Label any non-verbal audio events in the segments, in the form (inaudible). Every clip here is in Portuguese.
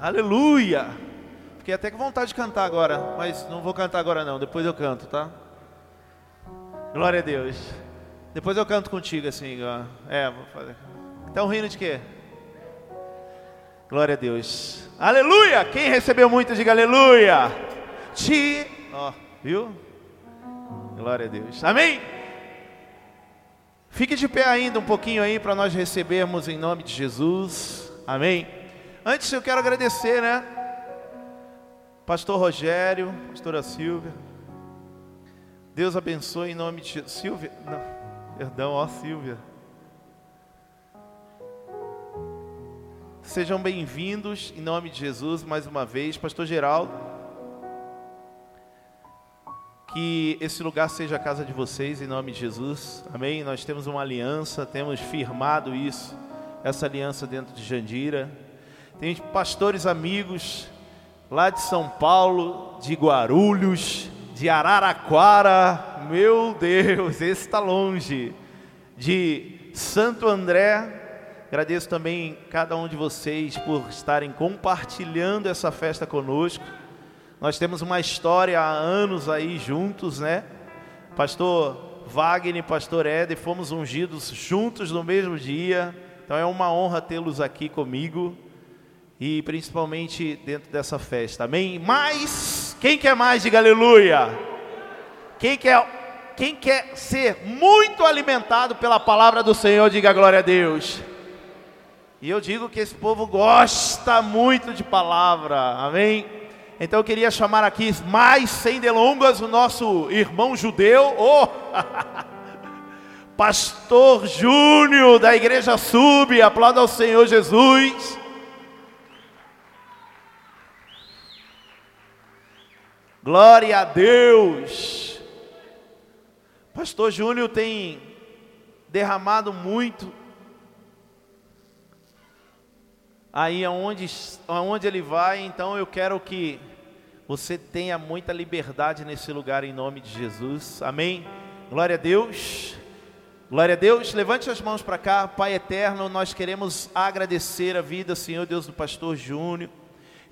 Aleluia! Fiquei até com vontade de cantar agora, mas não vou cantar agora não, depois eu canto, tá? Glória a Deus. Depois eu canto contigo assim, ó. É, vou fazer. Estão rindo de quê? Glória a Deus. Aleluia! Quem recebeu muito, diga aleluia. Te, ó, viu? Glória a Deus. Amém? Fique de pé ainda um pouquinho aí para nós recebermos em nome de Jesus. Amém. Antes eu quero agradecer, né? Pastor Rogério, pastora Silvia. Deus abençoe em nome de. Silvia, não, perdão, ó Silvia. Sejam bem-vindos em nome de Jesus mais uma vez, Pastor Geraldo. Que esse lugar seja a casa de vocês em nome de Jesus. Amém. Nós temos uma aliança, temos firmado isso, essa aliança dentro de Jandira. Tem pastores amigos lá de São Paulo, de Guarulhos, de Araraquara. Meu Deus, (laughs) esse está longe. De Santo André, Agradeço também cada um de vocês por estarem compartilhando essa festa conosco. Nós temos uma história há anos aí juntos, né? Pastor Wagner e Pastor Éder fomos ungidos juntos no mesmo dia. Então é uma honra tê-los aqui comigo e principalmente dentro dessa festa. Amém? Mas quem quer mais diga aleluia. Quem quer quem quer ser muito alimentado pela palavra do Senhor, diga glória a Deus. E eu digo que esse povo gosta muito de palavra, amém? Então eu queria chamar aqui, mais sem delongas, o nosso irmão judeu, oh, (laughs) Pastor Júnior da Igreja Sub, aplauda ao Senhor Jesus. Glória a Deus. Pastor Júnior tem derramado muito aí aonde, aonde ele vai, então eu quero que você tenha muita liberdade nesse lugar em nome de Jesus. Amém. Glória a Deus. Glória a Deus. Levante as mãos para cá, Pai eterno, nós queremos agradecer a vida, Senhor Deus do pastor Júnior,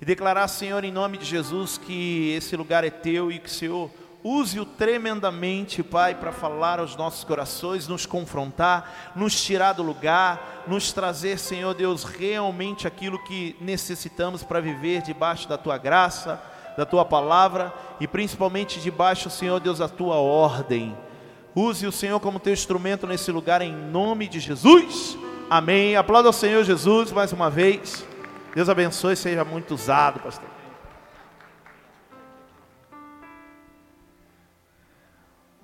e declarar, Senhor, em nome de Jesus, que esse lugar é teu e que, Senhor, Use-o tremendamente, Pai, para falar aos nossos corações, nos confrontar, nos tirar do lugar, nos trazer, Senhor Deus, realmente aquilo que necessitamos para viver debaixo da tua graça, da tua palavra e principalmente debaixo, Senhor Deus, da tua ordem. Use o Senhor como teu instrumento nesse lugar em nome de Jesus. Amém. Aplauda ao Senhor Jesus mais uma vez. Deus abençoe, seja muito usado, pastor.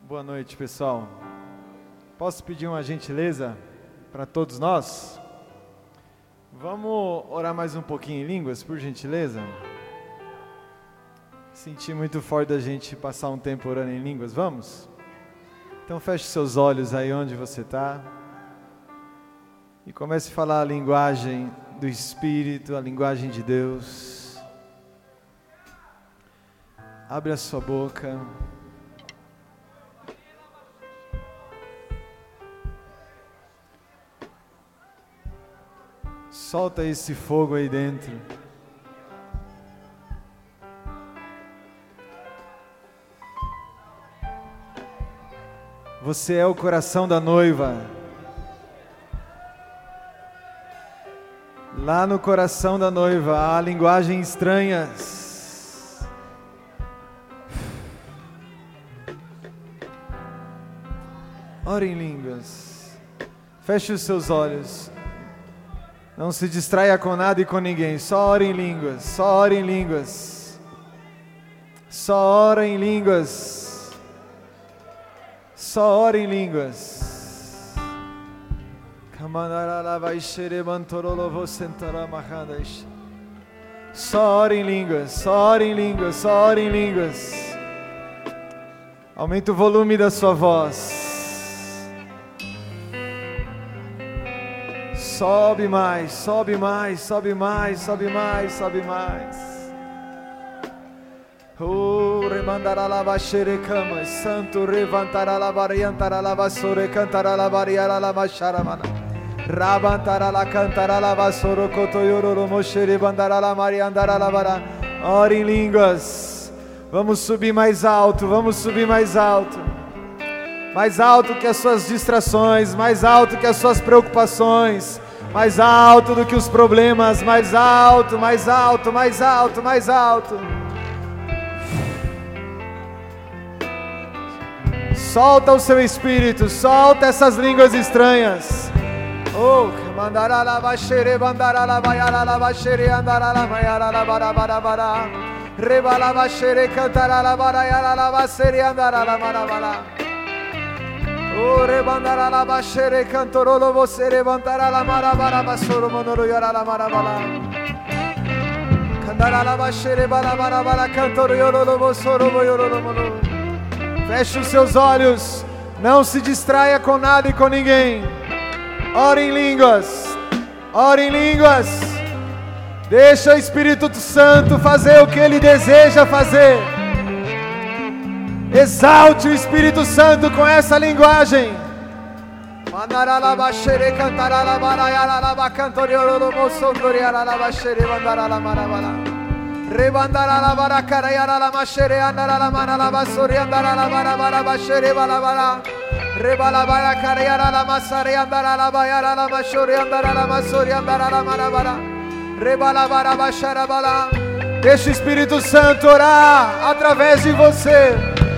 Boa noite, pessoal. Posso pedir uma gentileza para todos nós? Vamos orar mais um pouquinho em línguas, por gentileza? Senti muito forte da gente passar um tempo orando em línguas, vamos? Então feche seus olhos aí onde você está e comece a falar a linguagem do Espírito, a linguagem de Deus. Abre a sua boca. Solta esse fogo aí dentro. Você é o coração da noiva. Lá no coração da noiva há linguagens estranhas. Ore em línguas. Feche os seus olhos. Não se distraia com nada e com ninguém. Só ora em línguas. Só ora em línguas. Só ora em línguas. Só ora em línguas. Só ora em línguas. Só ora em línguas. Só ora em línguas. Aumenta o volume da sua voz. Sobe mais, sobe mais, sobe mais, sobe mais, sobe mais. Oh, remandará la cama, santo levantará la variantará la vasore, cantará la variara la vacharamana. Rabantarala cantarala vasoro kotoyororo moshere bandarala mariandarala bara. Ore em línguas. Vamos subir mais alto, vamos subir mais alto. Mais alto que as suas distrações, mais alto que as suas preocupações, mais alto do que os problemas, mais alto, mais alto, mais alto, mais alto. Solta o seu espírito, solta essas línguas estranhas. Oh, mandara la bashere, mandara la bayara la bashere, andara la mayara la bara bara bara. Reba la bashere, cantara la bara yara la basere, andara la bara bara. Oh, rebandara la bashere, cantoro lo vosere, bandara la mara bara basoro monoro yara la mara bara. Cantara la bashere, bara bara bara, cantoro yoro lo vosoro, yoro lo monoro. Feche os seus olhos, não se distraia com nada e com ninguém. Ore em línguas, ore em línguas. Deixa o Espírito Santo fazer o que ele deseja fazer. Exalte o Espírito Santo com essa linguagem. Andaralabayaralamasore andaralamasori andaralamarabara. Rebalabara baixarabala. Deixa o Espírito Santo orar através de você.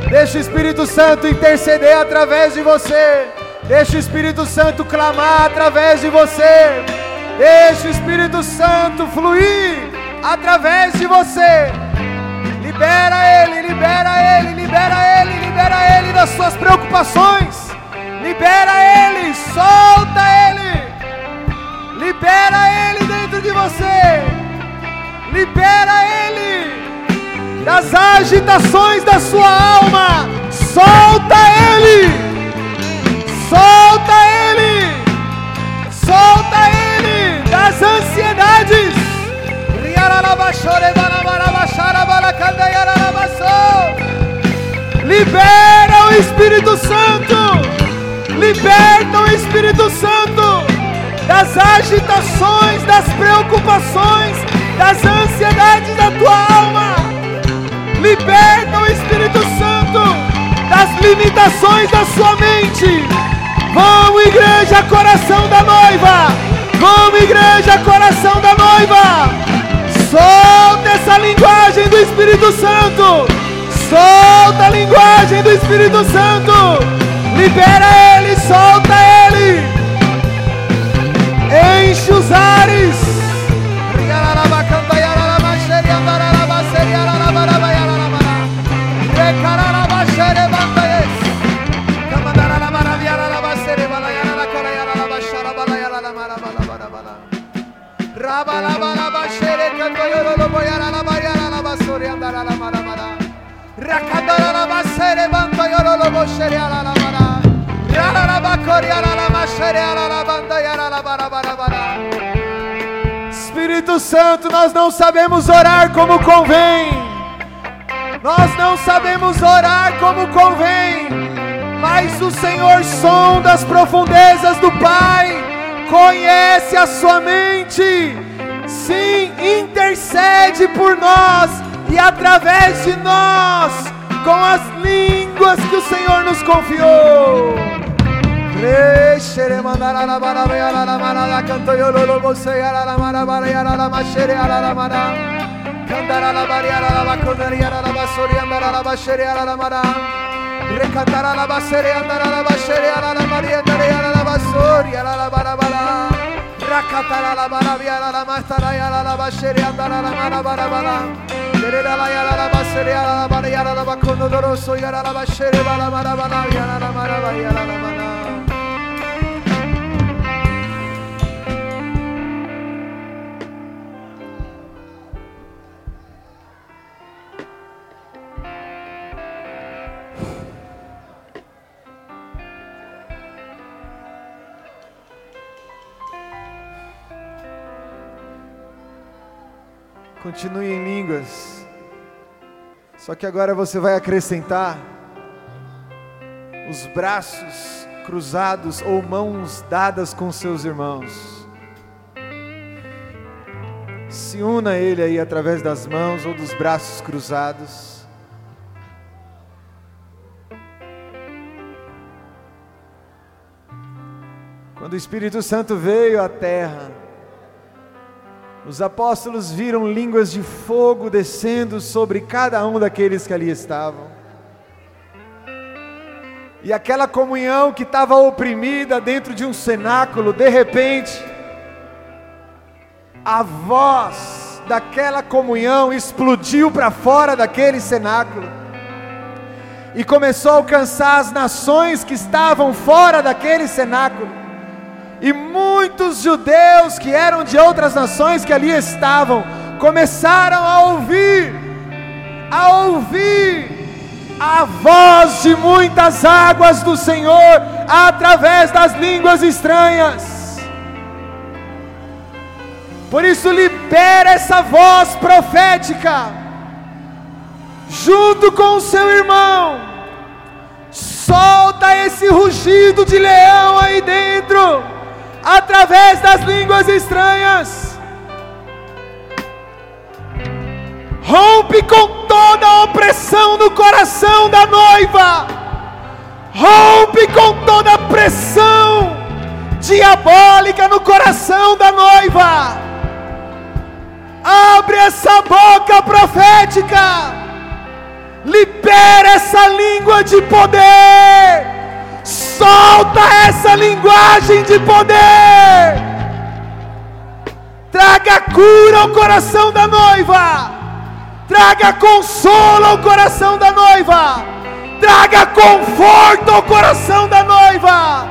Deixa o Espírito Santo interceder através de você. Deixa o Espírito Santo clamar através de você. Deixa o Espírito Santo fluir através de você. Libera ele, libera ele, libera ele, libera ele das suas preocupações. Libera ele, solta ele. Libera ele dentro de você. Libera ele das agitações da sua alma. Solta ele. Solta ele. Solta ele das ansiedades. Libera o Espírito Santo. Liberta o Espírito Santo das agitações, das preocupações, das ansiedades da tua alma. Liberta o Espírito Santo das limitações da sua mente. Vamos, igreja, coração da noiva. Vamos, igreja, coração da noiva. Solta essa linguagem do Espírito Santo. Solta a linguagem do Espírito Santo. Libera ele, solta ele. Enche os ares. Rakandara Espírito Santo, nós não sabemos orar como convém. Nós não sabemos orar como convém. Mas o Senhor sonda as profundezas do Pai, conhece a sua mente. Sim, intercede por nós e através de nós, com as línguas que o Senhor nos confiou. Recantará la basere, andará la basere, a la maria, andará la basori, a la barabara. Rakatara la barabia, la mastara, a la basere, andará la marabarabara. Terera la yara la basere, a la baria, la bacono doroso, y a la basere, a la marabara, y a la maraba, y a la mara. Continue em línguas. Só que agora você vai acrescentar os braços cruzados ou mãos dadas com seus irmãos. Se una Ele aí através das mãos ou dos braços cruzados. Quando o Espírito Santo veio à terra, os apóstolos viram línguas de fogo descendo sobre cada um daqueles que ali estavam. E aquela comunhão que estava oprimida dentro de um cenáculo, de repente, a voz daquela comunhão explodiu para fora daquele cenáculo e começou a alcançar as nações que estavam fora daquele cenáculo. E muitos judeus que eram de outras nações que ali estavam começaram a ouvir, a ouvir a voz de muitas águas do Senhor através das línguas estranhas. Por isso, libera essa voz profética, junto com o seu irmão. Solta esse rugido de leão aí dentro, através das línguas estranhas. Rompe com toda a opressão no coração da noiva. Rompe com toda a pressão diabólica no coração da noiva Abre essa boca profética. Libera essa língua de poder. Solta essa linguagem de poder. Traga cura ao coração da noiva. Traga consolo ao coração da noiva. Traga conforto ao coração da noiva.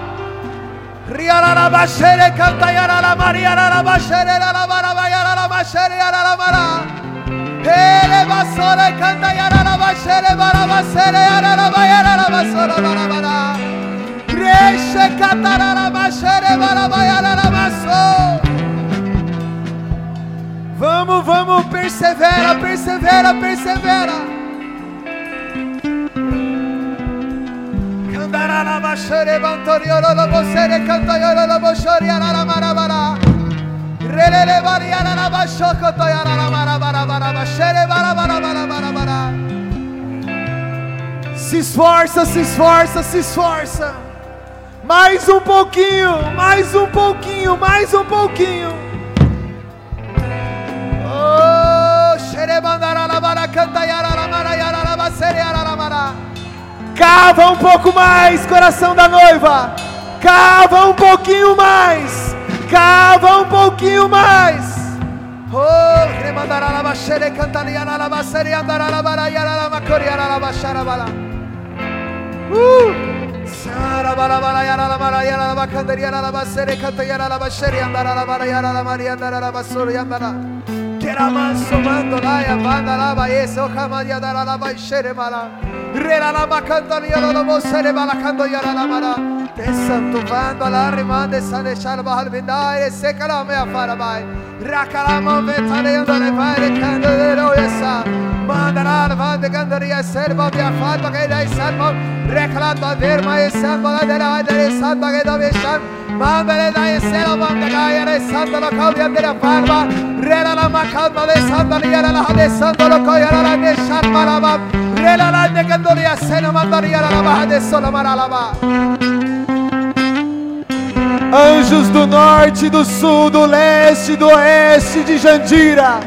Riara bashere canta yara la maria la bashere la bara yara la bashere yara la bara Hele basore canta yara la bashere bara bashere yara la bayara la basora Vamos, vamos, persevera, persevera, persevera. la bashere bantoriolo lo bosere cantoiolo lo bosori la marabara. Relele variana la bashoko toyana la marabara bara bashere bara bara bara bara bara. Se esforça, se esforça, se esforça. Mais um pouquinho, mais um pouquinho, mais um pouquinho. Oh. Cava um pouco mais, coração da noiva. Cava um pouquinho mais. Cava um pouquinho mais. Oh, remandará la bashere cantaria la basere andará la. Uh! Te santuando alla rimande sale sharba al bindare se calame a farabai rakalamo vetale andare fare candelo esa mandala al vande candaria serva via farba che dai salmo reclama verma e salva. La della della salva che dove salva Manda dai re santo lo cau di andare a farma. Rera la macando de santo yara la de la de maraba. Anjos do norte, do sul, do leste, do oeste de Jandira.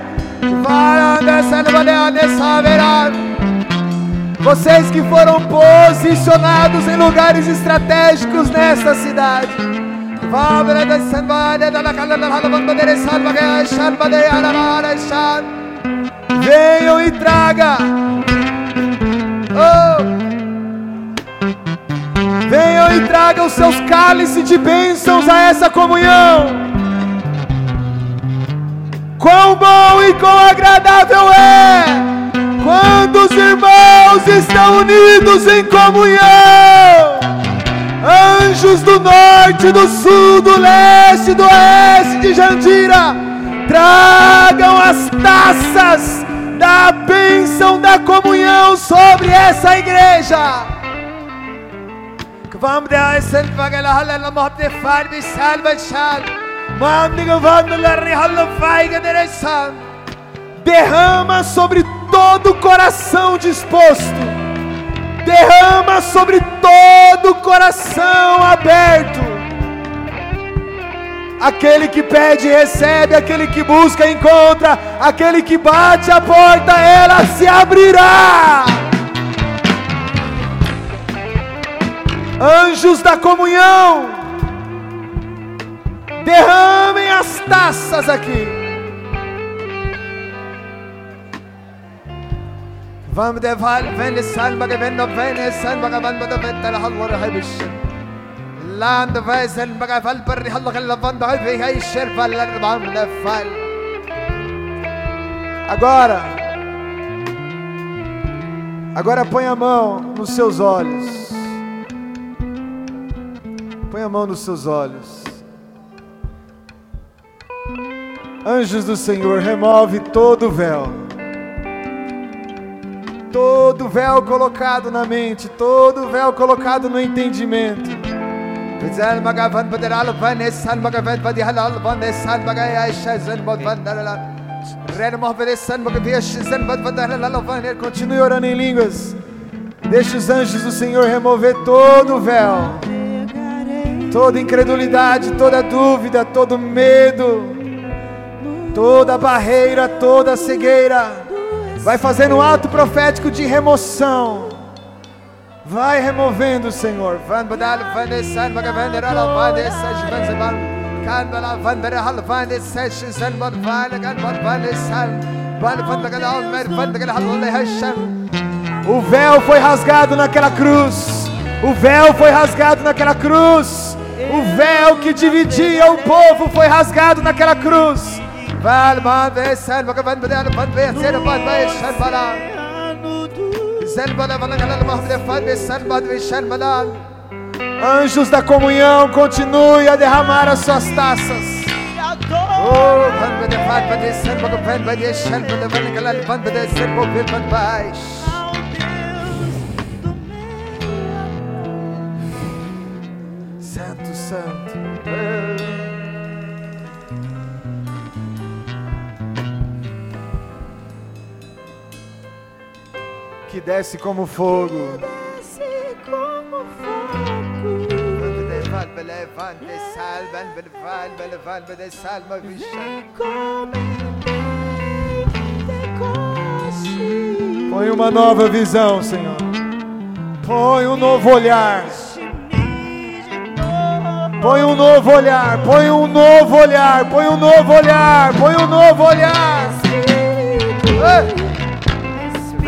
Vocês que foram posicionados em lugares estratégicos nessa cidade. Venham e traga Oh! Venham e tragam seus cálices de bênçãos a essa comunhão. Quão bom e quão agradável é quando os irmãos estão unidos em comunhão. Anjos do norte, do sul, do leste, do oeste de Jandira, tragam as taças da bênção da comunhão sobre essa igreja. Vamos. Derrama sobre todo o coração disposto. Derrama sobre todo o coração aberto. Aquele que pede, recebe, aquele que busca, encontra, aquele que bate a porta, ela se abrirá. Anjos da comunhão, derramem as taças aqui. Vamos de val, vem salma que vem no vem salma que vem no vem tela halwar habish. Land vai salma que val per halla que lavan da vai hay sher val vamos de val. Agora, agora põe a mão nos seus olhos. Põe a mão nos seus olhos. Anjos do Senhor, remove todo o véu. Todo véu colocado na mente, todo véu colocado no entendimento. Continue orando em línguas. Deixe os anjos do Senhor remover todo o véu toda incredulidade, toda dúvida, todo medo, toda barreira, toda cegueira. Vai fazendo um ato profético de remoção. Vai removendo, Senhor. O véu foi rasgado naquela cruz. O véu foi rasgado naquela cruz. O véu que dividia o povo foi rasgado naquela cruz. Anjos da comunhão, continue a derramar as suas taças. Oh, Santo, Santo. Que desce como fogo. Desce como fogo. Põe uma nova visão, Senhor. Põe um novo olhar. Põe um novo olhar, põe um novo olhar, põe um novo olhar, põe um novo olhar.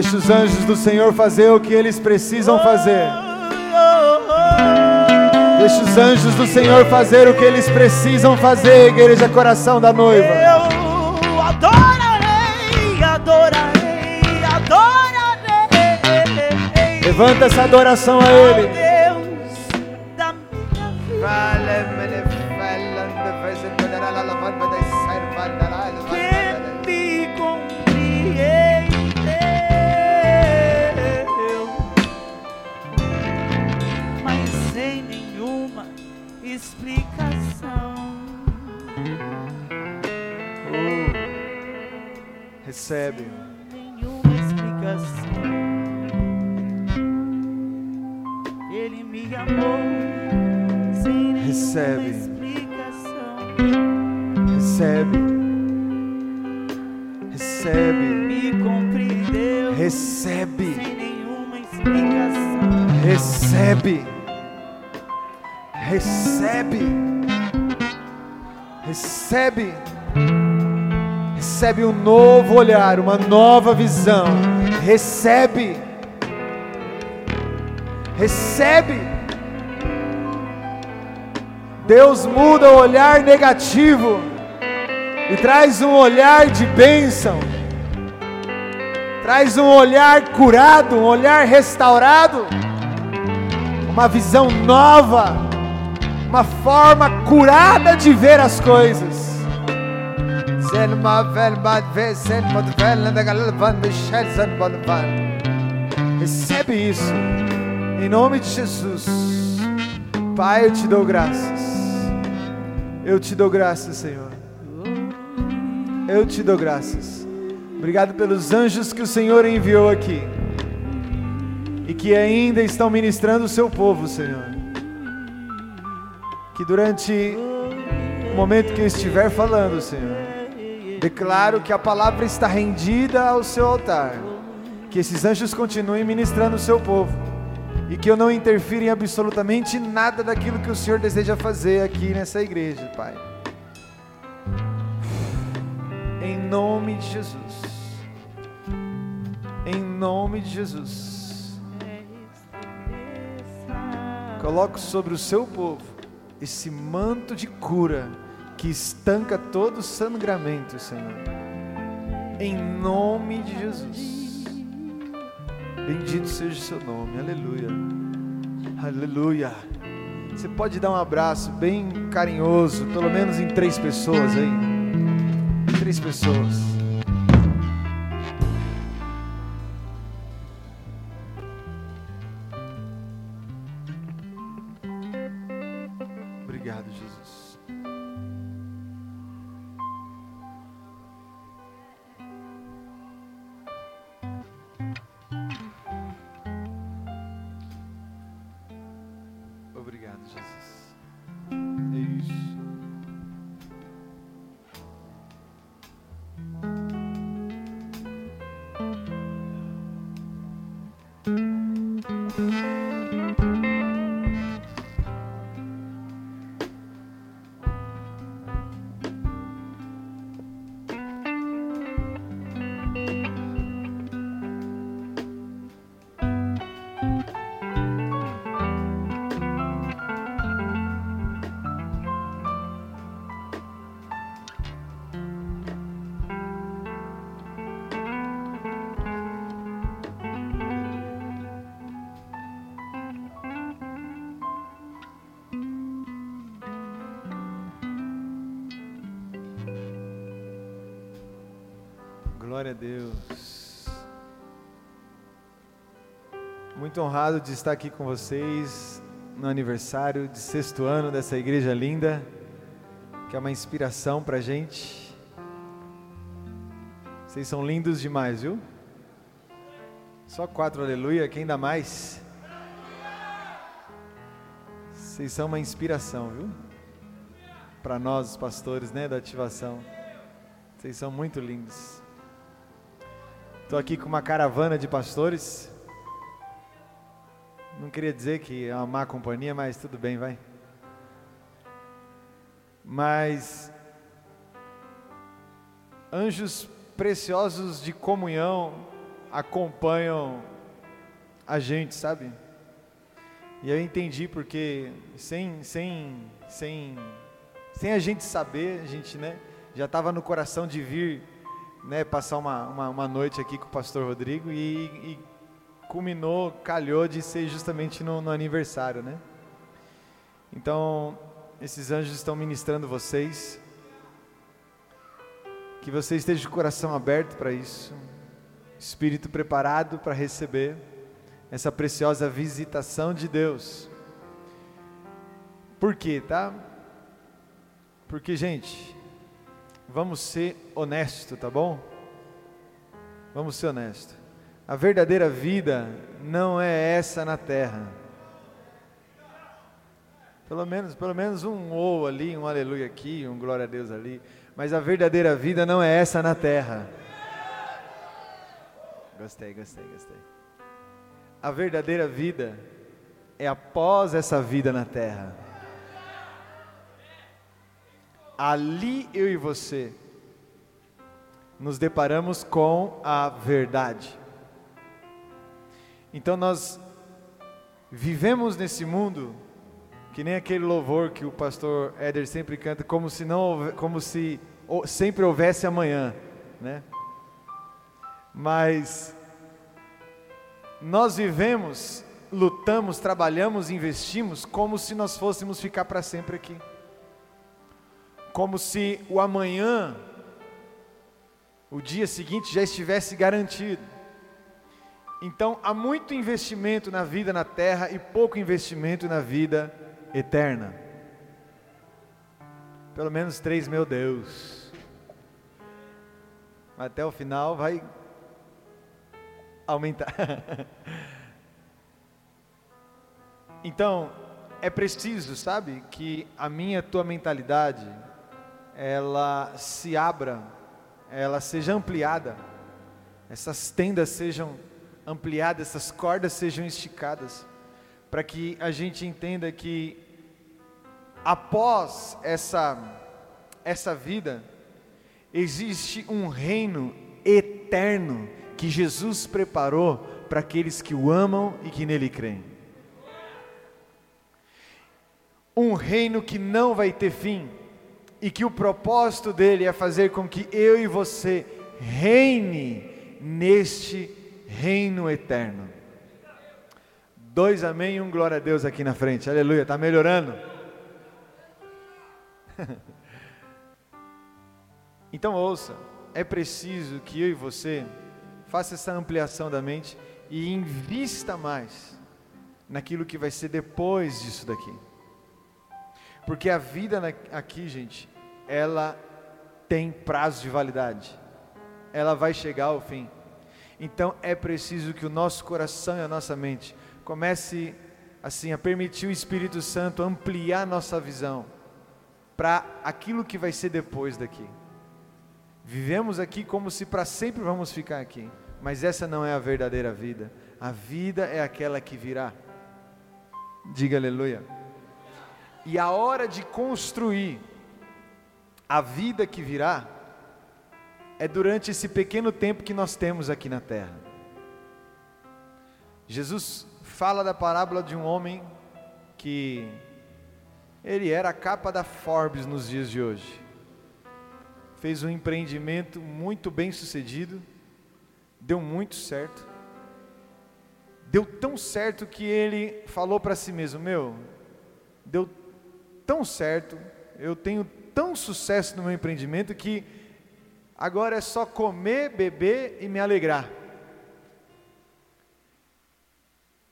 Deixa os anjos do Senhor fazer o que eles precisam fazer. Deixa os anjos do Senhor fazer o que eles precisam fazer, igreja coração da noiva. Eu adorarei, adorarei, adorarei. Levanta essa adoração a Ele. Recebe. nenhuma explicação. Ele me amou sem Recebe. explicação. Recebe. Recebe. Recebe, me compreendeu recebe, sem nenhuma explicação. recebe, recebe, recebe, recebe um novo olhar, uma nova visão. Recebe, recebe. Deus muda o olhar negativo e traz um olhar de bênção, traz um olhar curado, um olhar restaurado, uma visão nova, uma forma curada de ver as coisas. Recebe isso, em nome de Jesus. Pai, eu te dou graças. Eu te dou graças, Senhor. Eu te dou graças. Obrigado pelos anjos que o Senhor enviou aqui e que ainda estão ministrando o seu povo, Senhor. Que durante o momento que eu estiver falando, Senhor, declaro que a palavra está rendida ao seu altar. Que esses anjos continuem ministrando o seu povo e que eu não interfira em absolutamente nada daquilo que o Senhor deseja fazer aqui nessa igreja, Pai. Em nome de Jesus. Em nome de Jesus. Coloco sobre o seu povo esse manto de cura que estanca todo sangramento, Senhor. Em nome de Jesus. Bendito seja o seu nome. Aleluia. Aleluia. Você pode dar um abraço bem carinhoso, pelo menos em três pessoas aí. Três pessoas. Honrado de estar aqui com vocês no aniversário de sexto ano dessa igreja linda, que é uma inspiração para gente. Vocês são lindos demais, viu? Só quatro, aleluia, quem dá mais? Vocês são uma inspiração, viu? Para nós, os pastores, né, da ativação. Vocês são muito lindos. Estou aqui com uma caravana de pastores. Não queria dizer que é uma má companhia, mas tudo bem, vai. Mas anjos preciosos de comunhão acompanham a gente, sabe? E eu entendi porque sem sem sem sem a gente saber, a gente, né, já estava no coração de vir né, passar uma, uma, uma, noite aqui com o pastor Rodrigo e, e culminou, calhou de ser justamente no, no, aniversário, né? Então, esses anjos estão ministrando vocês, que você esteja de coração aberto para isso, espírito preparado para receber essa preciosa visitação de Deus. Por quê, tá? Porque, gente, Vamos ser honesto, tá bom? Vamos ser honesto. A verdadeira vida não é essa na terra. Pelo menos, pelo menos um ou ali, um aleluia aqui, um glória a Deus ali. Mas a verdadeira vida não é essa na terra. Gostei, gostei, gostei. A verdadeira vida é após essa vida na terra. Ali eu e você nos deparamos com a verdade. Então nós vivemos nesse mundo que nem aquele louvor que o pastor Éder sempre canta, como se não, como se sempre houvesse amanhã, né? Mas nós vivemos, lutamos, trabalhamos, investimos como se nós fôssemos ficar para sempre aqui. Como se o amanhã, o dia seguinte já estivesse garantido. Então há muito investimento na vida na terra e pouco investimento na vida eterna. Pelo menos três, meu Deus. Até o final vai aumentar. (laughs) então, é preciso, sabe, que a minha, tua mentalidade, ela se abra, ela seja ampliada, essas tendas sejam ampliadas, essas cordas sejam esticadas, para que a gente entenda que após essa essa vida existe um reino eterno que Jesus preparou para aqueles que o amam e que nele creem. Um reino que não vai ter fim e que o propósito dele é fazer com que eu e você reine neste reino eterno. Dois amém e um glória a Deus aqui na frente. Aleluia. Está melhorando? (laughs) então ouça, é preciso que eu e você faça essa ampliação da mente e invista mais naquilo que vai ser depois disso daqui. Porque a vida aqui, gente, ela tem prazo de validade. Ela vai chegar ao fim. Então é preciso que o nosso coração e a nossa mente comece assim a permitir o Espírito Santo ampliar nossa visão para aquilo que vai ser depois daqui. Vivemos aqui como se para sempre vamos ficar aqui, mas essa não é a verdadeira vida. A vida é aquela que virá. Diga aleluia. E a hora de construir a vida que virá é durante esse pequeno tempo que nós temos aqui na terra. Jesus fala da parábola de um homem que ele era a capa da Forbes nos dias de hoje fez um empreendimento muito bem sucedido, deu muito certo. Deu tão certo que ele falou para si mesmo: Meu, deu tão certo, eu tenho tão sucesso no meu empreendimento que agora é só comer, beber e me alegrar.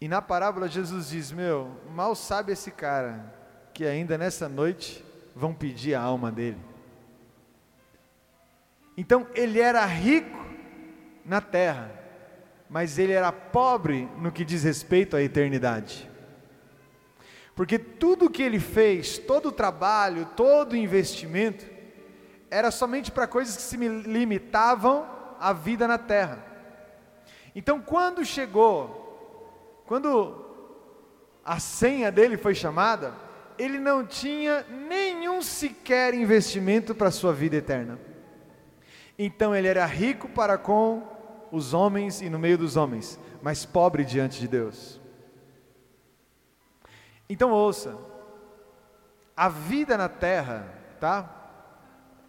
E na parábola Jesus diz: Meu, mal sabe esse cara que ainda nessa noite vão pedir a alma dele. Então ele era rico na terra, mas ele era pobre no que diz respeito à eternidade. Porque tudo que ele fez, todo o trabalho, todo o investimento, era somente para coisas que se limitavam à vida na terra. Então, quando chegou, quando a senha dele foi chamada, ele não tinha nenhum sequer investimento para a sua vida eterna. Então ele era rico para com os homens e no meio dos homens, mas pobre diante de Deus. Então ouça, a vida na terra, tá?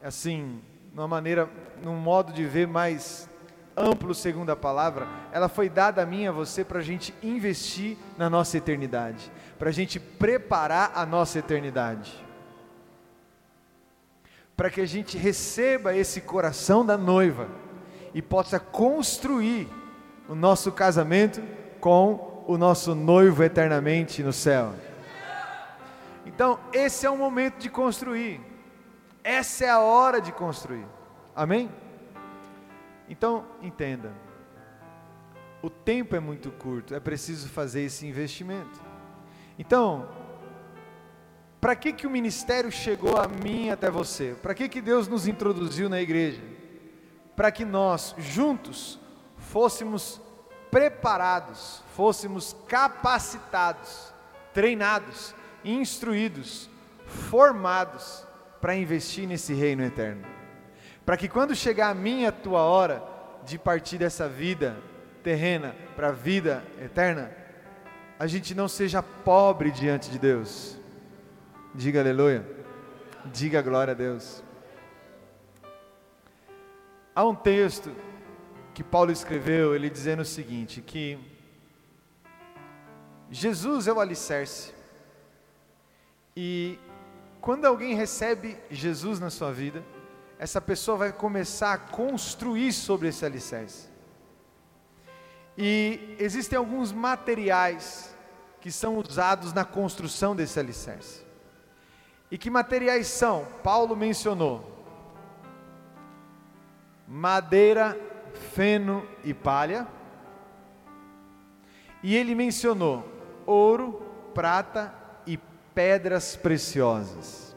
Assim, numa maneira, num modo de ver mais amplo, segundo a palavra, ela foi dada a mim e a você para a gente investir na nossa eternidade, para a gente preparar a nossa eternidade para que a gente receba esse coração da noiva e possa construir o nosso casamento com o nosso noivo eternamente no céu. Então, esse é o momento de construir. Essa é a hora de construir. Amém? Então, entenda. O tempo é muito curto, é preciso fazer esse investimento. Então, para que, que o ministério chegou a mim até você? Para que, que Deus nos introduziu na igreja? Para que nós, juntos, fôssemos preparados, fôssemos capacitados, treinados, instruídos, formados para investir nesse reino eterno. Para que quando chegar a minha tua hora de partir dessa vida terrena para a vida eterna, a gente não seja pobre diante de Deus. Diga aleluia. Diga glória a Deus. Há um texto que Paulo escreveu, ele dizendo o seguinte, que Jesus é o alicerce. E quando alguém recebe Jesus na sua vida, essa pessoa vai começar a construir sobre esse alicerce. E existem alguns materiais que são usados na construção desse alicerce. E que materiais são? Paulo mencionou: madeira, feno e palha. E ele mencionou ouro, prata pedras preciosas.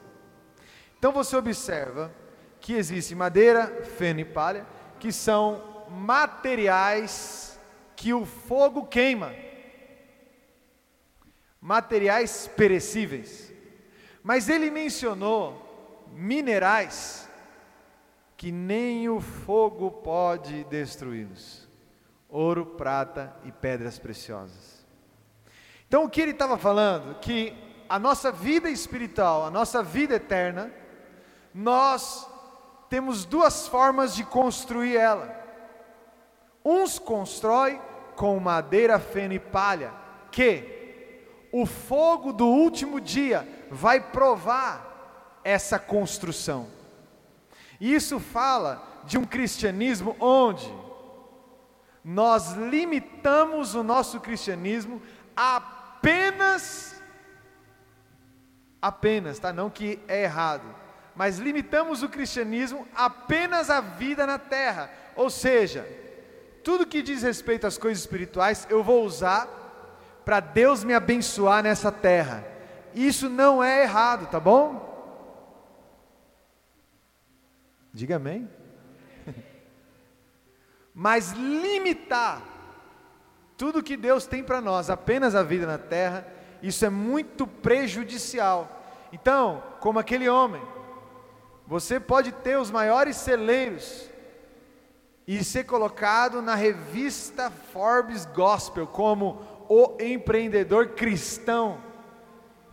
Então você observa que existe madeira, feno e palha, que são materiais que o fogo queima. Materiais perecíveis. Mas ele mencionou minerais que nem o fogo pode destruí-los: ouro, prata e pedras preciosas. Então, o que ele estava falando? Que a nossa vida espiritual, a nossa vida eterna, nós temos duas formas de construir ela. Uns constrói com madeira, feno e palha, que o fogo do último dia vai provar essa construção. E isso fala de um cristianismo onde nós limitamos o nosso cristianismo apenas apenas, tá? Não que é errado, mas limitamos o cristianismo apenas à vida na terra. Ou seja, tudo que diz respeito às coisas espirituais, eu vou usar para Deus me abençoar nessa terra. Isso não é errado, tá bom? Diga amém. (laughs) Mas limitar tudo que Deus tem para nós, apenas a vida na terra, isso é muito prejudicial. Então, como aquele homem, você pode ter os maiores celeiros e ser colocado na revista Forbes Gospel como o empreendedor cristão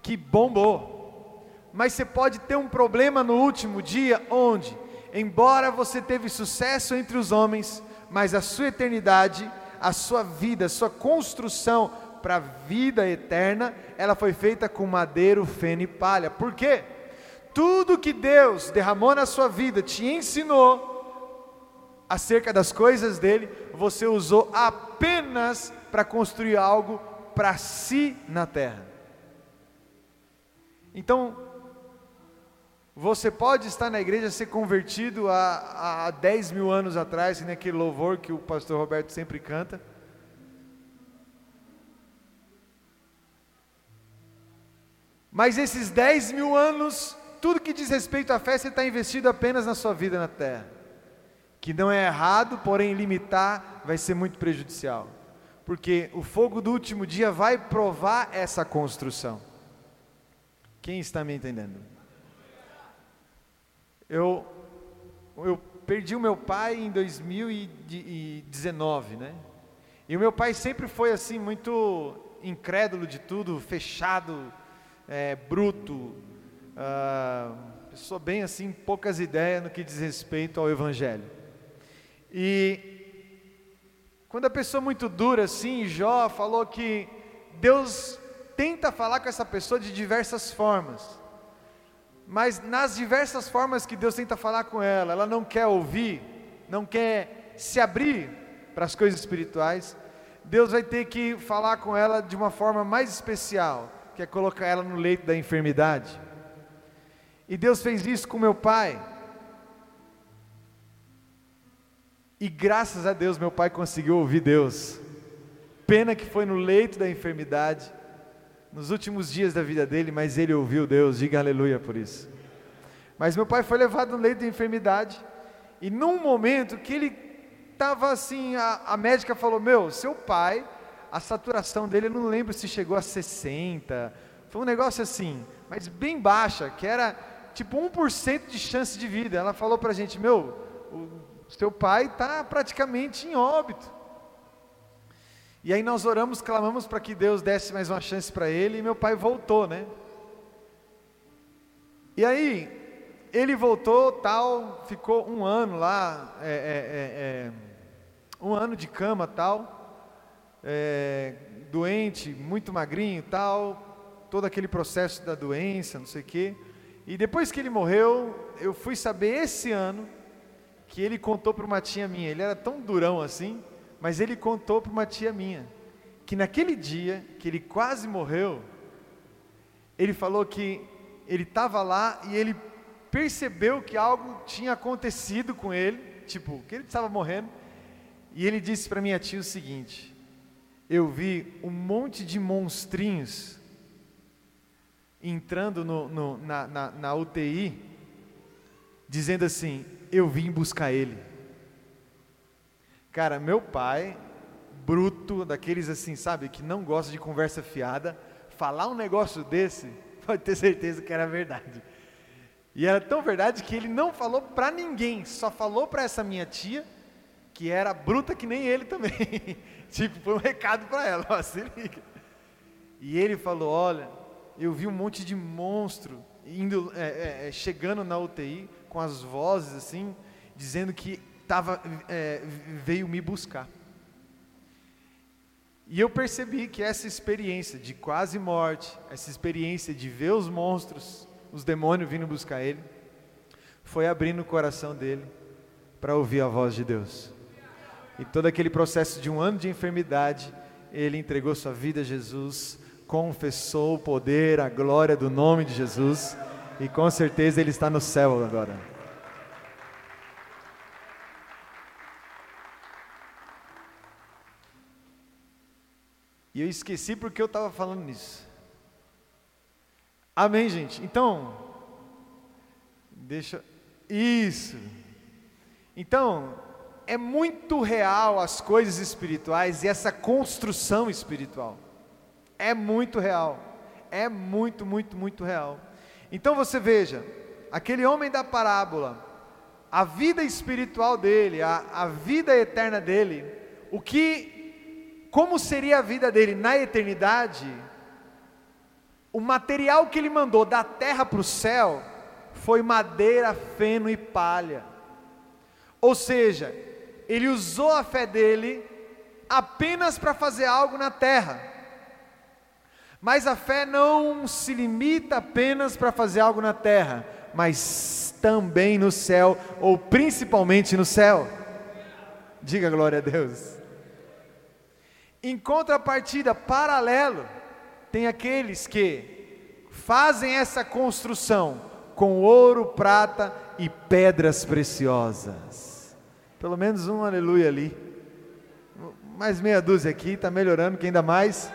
que bombou. Mas você pode ter um problema no último dia onde embora você teve sucesso entre os homens, mas a sua eternidade, a sua vida, a sua construção para a vida eterna, ela foi feita com madeiro, feno e palha. Por quê? Tudo que Deus derramou na sua vida, te ensinou acerca das coisas dele, você usou apenas para construir algo para si na terra. Então, você pode estar na igreja ser convertido há, há 10 mil anos atrás, naquele louvor que o pastor Roberto sempre canta. Mas esses 10 mil anos, tudo que diz respeito à fé, você está investido apenas na sua vida na terra. Que não é errado, porém limitar vai ser muito prejudicial. Porque o fogo do último dia vai provar essa construção. Quem está me entendendo? Eu, eu perdi o meu pai em 2019, né? E o meu pai sempre foi assim, muito incrédulo de tudo, fechado, é, bruto, uh, pessoa bem assim, poucas ideias no que diz respeito ao Evangelho. E quando a pessoa muito dura assim, Jó falou que Deus tenta falar com essa pessoa de diversas formas mas nas diversas formas que Deus tenta falar com ela, ela não quer ouvir, não quer se abrir para as coisas espirituais, Deus vai ter que falar com ela de uma forma mais especial, que é colocar ela no leito da enfermidade. E Deus fez isso com meu pai. E graças a Deus meu pai conseguiu ouvir Deus. Pena que foi no leito da enfermidade nos últimos dias da vida dele, mas ele ouviu Deus, diga aleluia por isso. Mas meu pai foi levado no leito de enfermidade, e num momento que ele estava assim, a, a médica falou, meu, seu pai, a saturação dele, eu não lembro se chegou a 60, foi um negócio assim, mas bem baixa, que era tipo 1% de chance de vida. Ela falou para a gente, meu, o seu pai está praticamente em óbito. E aí nós oramos, clamamos para que Deus desse mais uma chance para ele, e meu pai voltou, né? E aí, ele voltou, tal, ficou um ano lá, é, é, é, é um ano de cama, tal, é, doente, muito magrinho, tal, todo aquele processo da doença, não sei o quê. E depois que ele morreu, eu fui saber esse ano que ele contou para uma tia minha. Ele era tão durão assim, mas ele contou para uma tia minha que naquele dia que ele quase morreu, ele falou que ele estava lá e ele percebeu que algo tinha acontecido com ele, tipo, que ele estava morrendo, e ele disse para minha tia o seguinte: Eu vi um monte de monstrinhos entrando no, no, na, na, na UTI, dizendo assim: Eu vim buscar ele. Cara, meu pai, bruto, daqueles assim, sabe, que não gosta de conversa fiada, falar um negócio desse, (laughs) pode ter certeza que era verdade. E era tão verdade que ele não falou para ninguém, só falou para essa minha tia, que era bruta que nem ele também. (laughs) tipo, foi um recado para ela, ó, se liga. E ele falou: Olha, eu vi um monte de monstro indo, é, é, é chegando na UTI com as vozes assim, dizendo que tava, é, veio me buscar. E eu percebi que essa experiência de quase morte, essa experiência de ver os monstros, os demônios vindo buscar ele, foi abrindo o coração dele para ouvir a voz de Deus. E todo aquele processo de um ano de enfermidade, ele entregou sua vida a Jesus, confessou o poder, a glória do nome de Jesus, e com certeza ele está no céu agora. E eu esqueci porque eu estava falando nisso. Amém, gente? Então, deixa. Isso. Então, é muito real as coisas espirituais e essa construção espiritual. É muito real. É muito, muito, muito real. Então você veja, aquele homem da parábola, a vida espiritual dele, a, a vida eterna dele, o que como seria a vida dele na eternidade, o material que ele mandou da terra para o céu foi madeira, feno e palha. Ou seja, ele usou a fé dele apenas para fazer algo na terra. Mas a fé não se limita apenas para fazer algo na terra, mas também no céu, ou principalmente no céu. Diga glória a Deus. Em contrapartida, paralelo, tem aqueles que fazem essa construção com ouro, prata e pedras preciosas. Pelo menos um aleluia ali. Mais meia dúzia aqui, está melhorando, que ainda mais.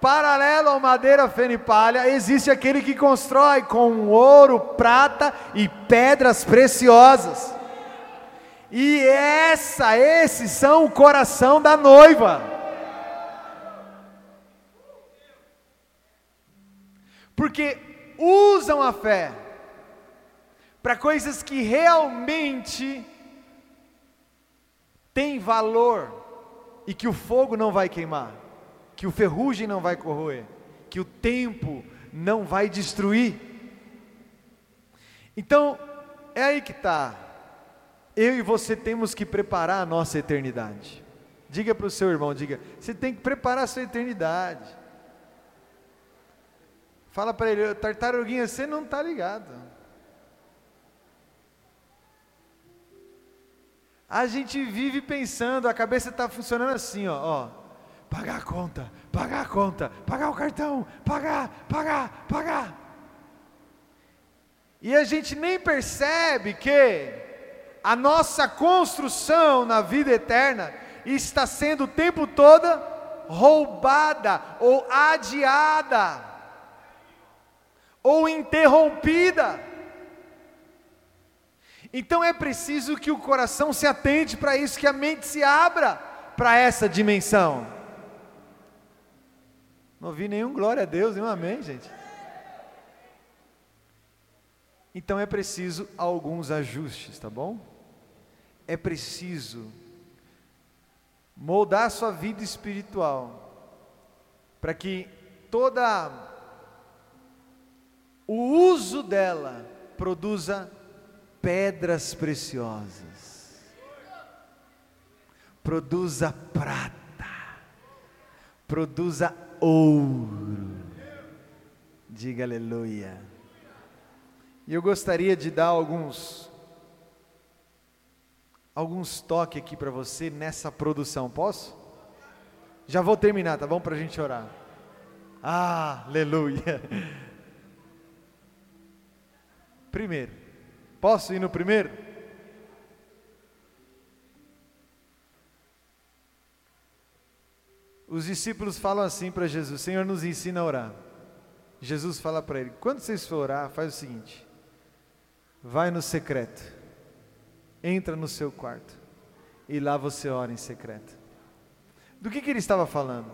Paralelo ao madeira, feno e palha, existe aquele que constrói com ouro, prata e pedras preciosas. E essa, esses são o coração da noiva. Porque usam a fé para coisas que realmente têm valor e que o fogo não vai queimar, que o ferrugem não vai corroer, que o tempo não vai destruir. Então, é aí que está eu e você temos que preparar a nossa eternidade. Diga para o seu irmão, diga, você tem que preparar a sua eternidade. Fala para ele, tartaruguinha, você não está ligado. A gente vive pensando, a cabeça está funcionando assim, ó, ó, pagar a conta, pagar a conta, pagar o cartão, pagar, pagar, pagar. E a gente nem percebe que a nossa construção na vida eterna está sendo o tempo todo roubada ou adiada ou interrompida. Então é preciso que o coração se atente para isso, que a mente se abra para essa dimensão. Não ouvi nenhum glória a Deus, nenhum amém, gente. Então é preciso alguns ajustes, tá bom? É preciso moldar a sua vida espiritual para que toda o uso dela produza pedras preciosas, produza prata, produza ouro. Diga aleluia. E eu gostaria de dar alguns alguns toques aqui para você nessa produção, posso? Já vou terminar, tá bom? Para a gente orar. Ah, aleluia. Primeiro, posso ir no primeiro? Os discípulos falam assim para Jesus: Senhor, nos ensina a orar. Jesus fala para ele: quando vocês for orar, faz o seguinte: vai no secreto, entra no seu quarto, e lá você ora em secreto. Do que, que ele estava falando?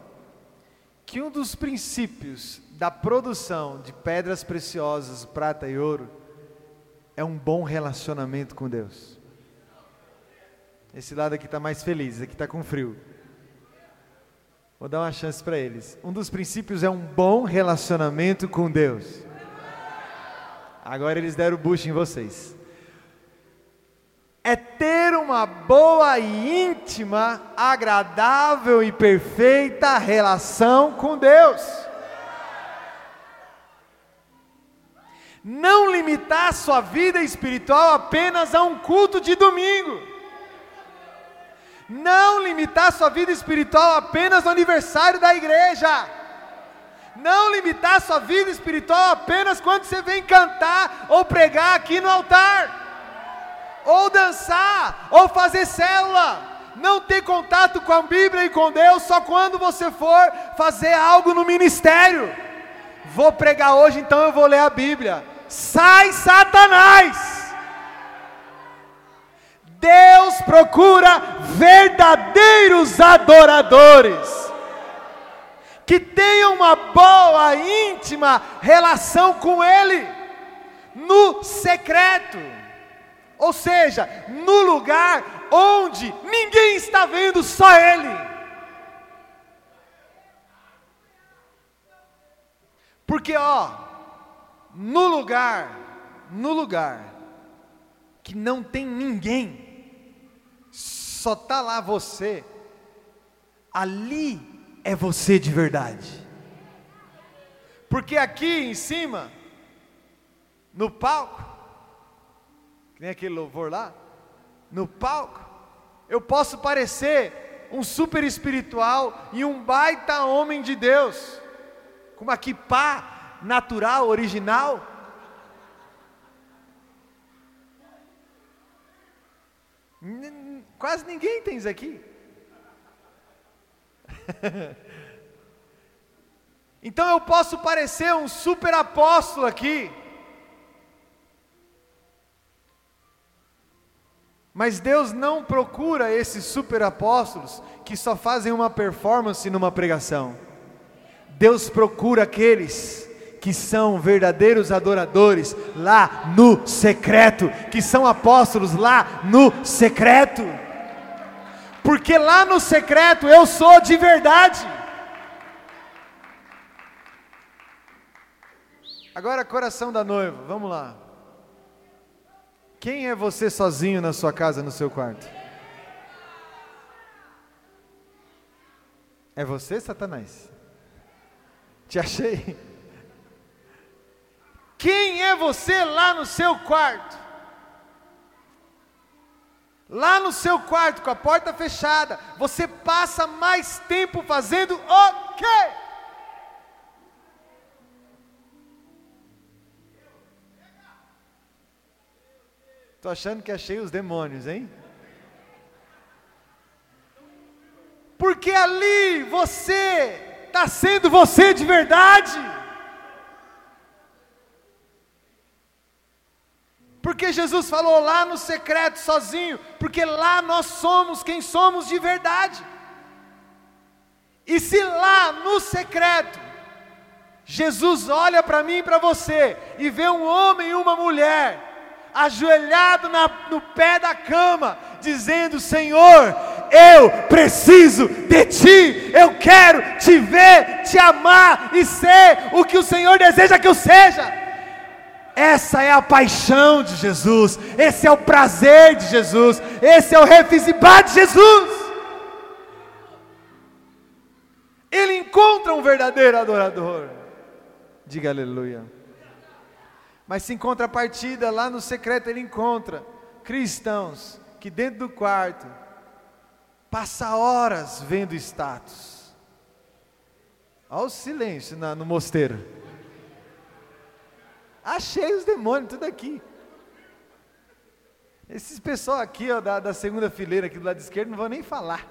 Que um dos princípios da produção de pedras preciosas, prata e ouro, é um bom relacionamento com Deus. Esse lado aqui está mais feliz, aqui está com frio. Vou dar uma chance para eles. Um dos princípios é um bom relacionamento com Deus. Agora eles deram bucho em vocês. É ter uma boa e íntima, agradável e perfeita relação com Deus. Não limitar sua vida espiritual apenas a um culto de domingo. Não limitar sua vida espiritual apenas no aniversário da igreja. Não limitar sua vida espiritual apenas quando você vem cantar ou pregar aqui no altar. Ou dançar, ou fazer célula. Não ter contato com a Bíblia e com Deus só quando você for fazer algo no ministério. Vou pregar hoje, então eu vou ler a Bíblia. Sai, Satanás! Deus procura verdadeiros adoradores, que tenham uma boa, íntima relação com Ele, no secreto, ou seja, no lugar onde ninguém está vendo, só Ele. Porque, ó, no lugar, no lugar que não tem ninguém, só está lá você, ali é você de verdade. Porque aqui em cima, no palco, que nem aquele louvor lá, no palco, eu posso parecer um super espiritual e um baita homem de Deus, com uma kippah natural, original, Quase ninguém tem isso aqui. (laughs) então eu posso parecer um super apóstolo aqui. Mas Deus não procura esses super apóstolos que só fazem uma performance numa pregação. Deus procura aqueles que são verdadeiros adoradores lá no secreto, que são apóstolos lá no secreto. Porque lá no secreto eu sou de verdade. Agora, coração da noiva, vamos lá. Quem é você sozinho na sua casa, no seu quarto? É você, Satanás? Te achei. Quem é você lá no seu quarto? Lá no seu quarto, com a porta fechada, você passa mais tempo fazendo o quê? Estou achando que achei os demônios, hein? Porque ali você está sendo você de verdade. Porque Jesus falou lá no secreto sozinho, porque lá nós somos quem somos de verdade. E se lá no secreto, Jesus olha para mim e para você e vê um homem e uma mulher ajoelhado na, no pé da cama, dizendo: Senhor, eu preciso de Ti, eu quero te ver, te amar e ser o que o Senhor deseja que eu seja. Essa é a paixão de Jesus, esse é o prazer de Jesus, esse é o refisibar de Jesus. Ele encontra um verdadeiro adorador. Diga aleluia. Mas se em contrapartida, lá no secreto, ele encontra cristãos que dentro do quarto passa horas vendo status. Olha o silêncio na, no mosteiro. Achei os demônios tudo aqui. Esses pessoal aqui, ó, da, da segunda fileira aqui do lado esquerdo, não vão nem falar.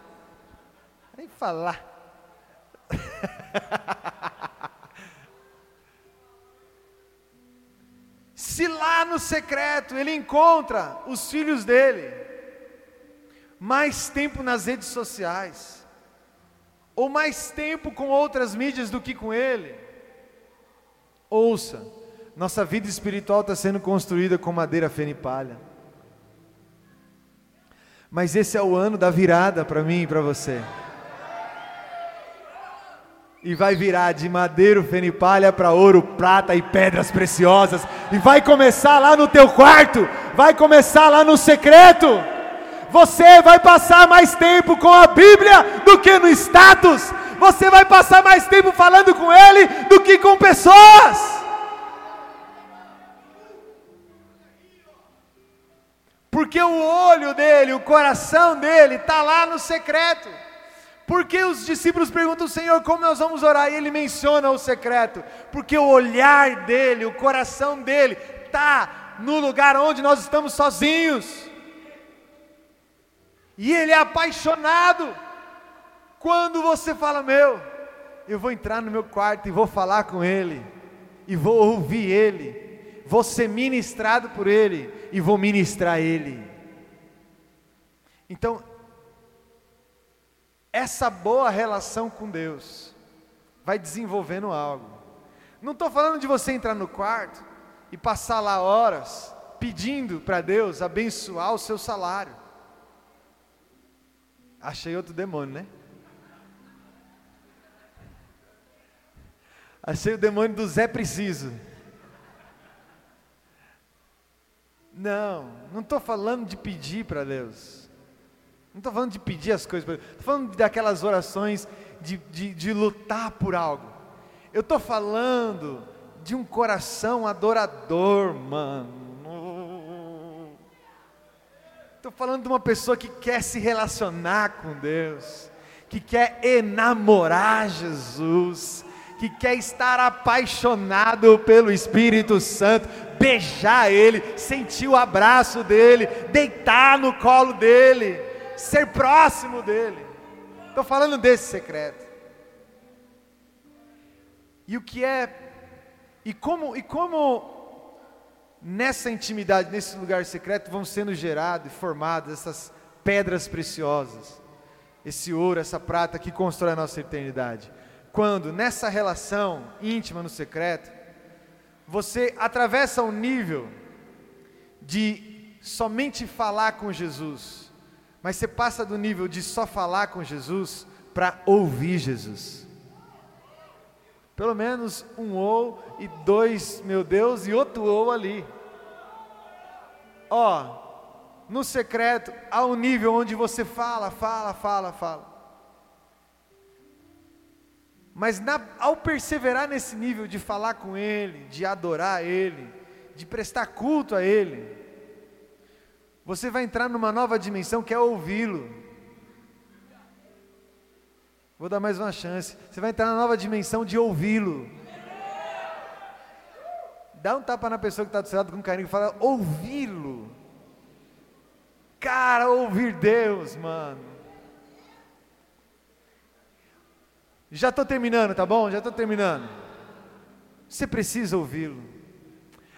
Nem falar. (laughs) Se lá no secreto ele encontra os filhos dele, mais tempo nas redes sociais, ou mais tempo com outras mídias do que com ele, ouça, nossa vida espiritual está sendo construída com madeira, feno e palha. Mas esse é o ano da virada para mim e para você. E vai virar de madeiro, feno e palha para ouro, prata e pedras preciosas. E vai começar lá no teu quarto, vai começar lá no secreto. Você vai passar mais tempo com a Bíblia do que no status. Você vai passar mais tempo falando com Ele do que com pessoas. Porque o olho dele, o coração dele está lá no secreto. Porque os discípulos perguntam, Senhor, como nós vamos orar? E ele menciona o secreto, porque o olhar dele, o coração dele, está no lugar onde nós estamos sozinhos. E ele é apaixonado. Quando você fala, meu, eu vou entrar no meu quarto e vou falar com ele, e vou ouvir ele, vou ser ministrado por Ele e vou ministrar Ele. Então, essa boa relação com Deus vai desenvolvendo algo. Não estou falando de você entrar no quarto e passar lá horas pedindo para Deus abençoar o seu salário. Achei outro demônio, né? Achei o demônio do Zé Preciso. Não, não estou falando de pedir para Deus. Não estou falando de pedir as coisas para Deus. Estou falando daquelas orações de, de, de lutar por algo. Eu estou falando de um coração adorador, mano. Estou falando de uma pessoa que quer se relacionar com Deus, que quer enamorar Jesus, que quer estar apaixonado pelo Espírito Santo, beijar Ele, sentir o abraço dEle, deitar no colo dEle, ser próximo dEle. Estou falando desse secreto. E o que é, e como, e como nessa intimidade, nesse lugar secreto, vão sendo gerados e formadas essas pedras preciosas, esse ouro, essa prata que constrói a nossa eternidade. Quando nessa relação íntima no secreto, você atravessa um nível de somente falar com Jesus, mas você passa do nível de só falar com Jesus para ouvir Jesus. Pelo menos um ou e dois, meu Deus, e outro ou ali. Ó, no secreto há um nível onde você fala, fala, fala, fala. Mas na, ao perseverar nesse nível de falar com Ele, de adorar Ele, de prestar culto a Ele, você vai entrar numa nova dimensão que é ouvi-lo. Vou dar mais uma chance. Você vai entrar na nova dimensão de ouvi-lo. Dá um tapa na pessoa que está do seu lado com carinho e fala: ouvi-lo. Cara, ouvir Deus, mano. Já estou terminando, tá bom? Já estou terminando. Você precisa ouvi-lo.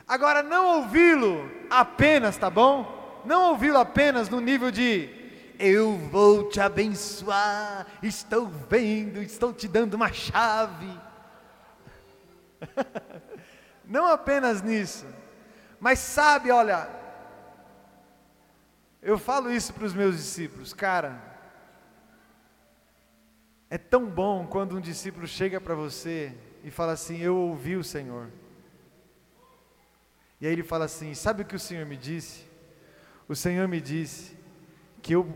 Agora, não ouvi-lo apenas, tá bom? Não ouvi-lo apenas no nível de eu vou te abençoar, estou vendo, estou te dando uma chave. (laughs) não apenas nisso, mas sabe, olha, eu falo isso para os meus discípulos, cara. É tão bom quando um discípulo chega para você e fala assim: Eu ouvi o Senhor. E aí ele fala assim: Sabe o que o Senhor me disse? O Senhor me disse que eu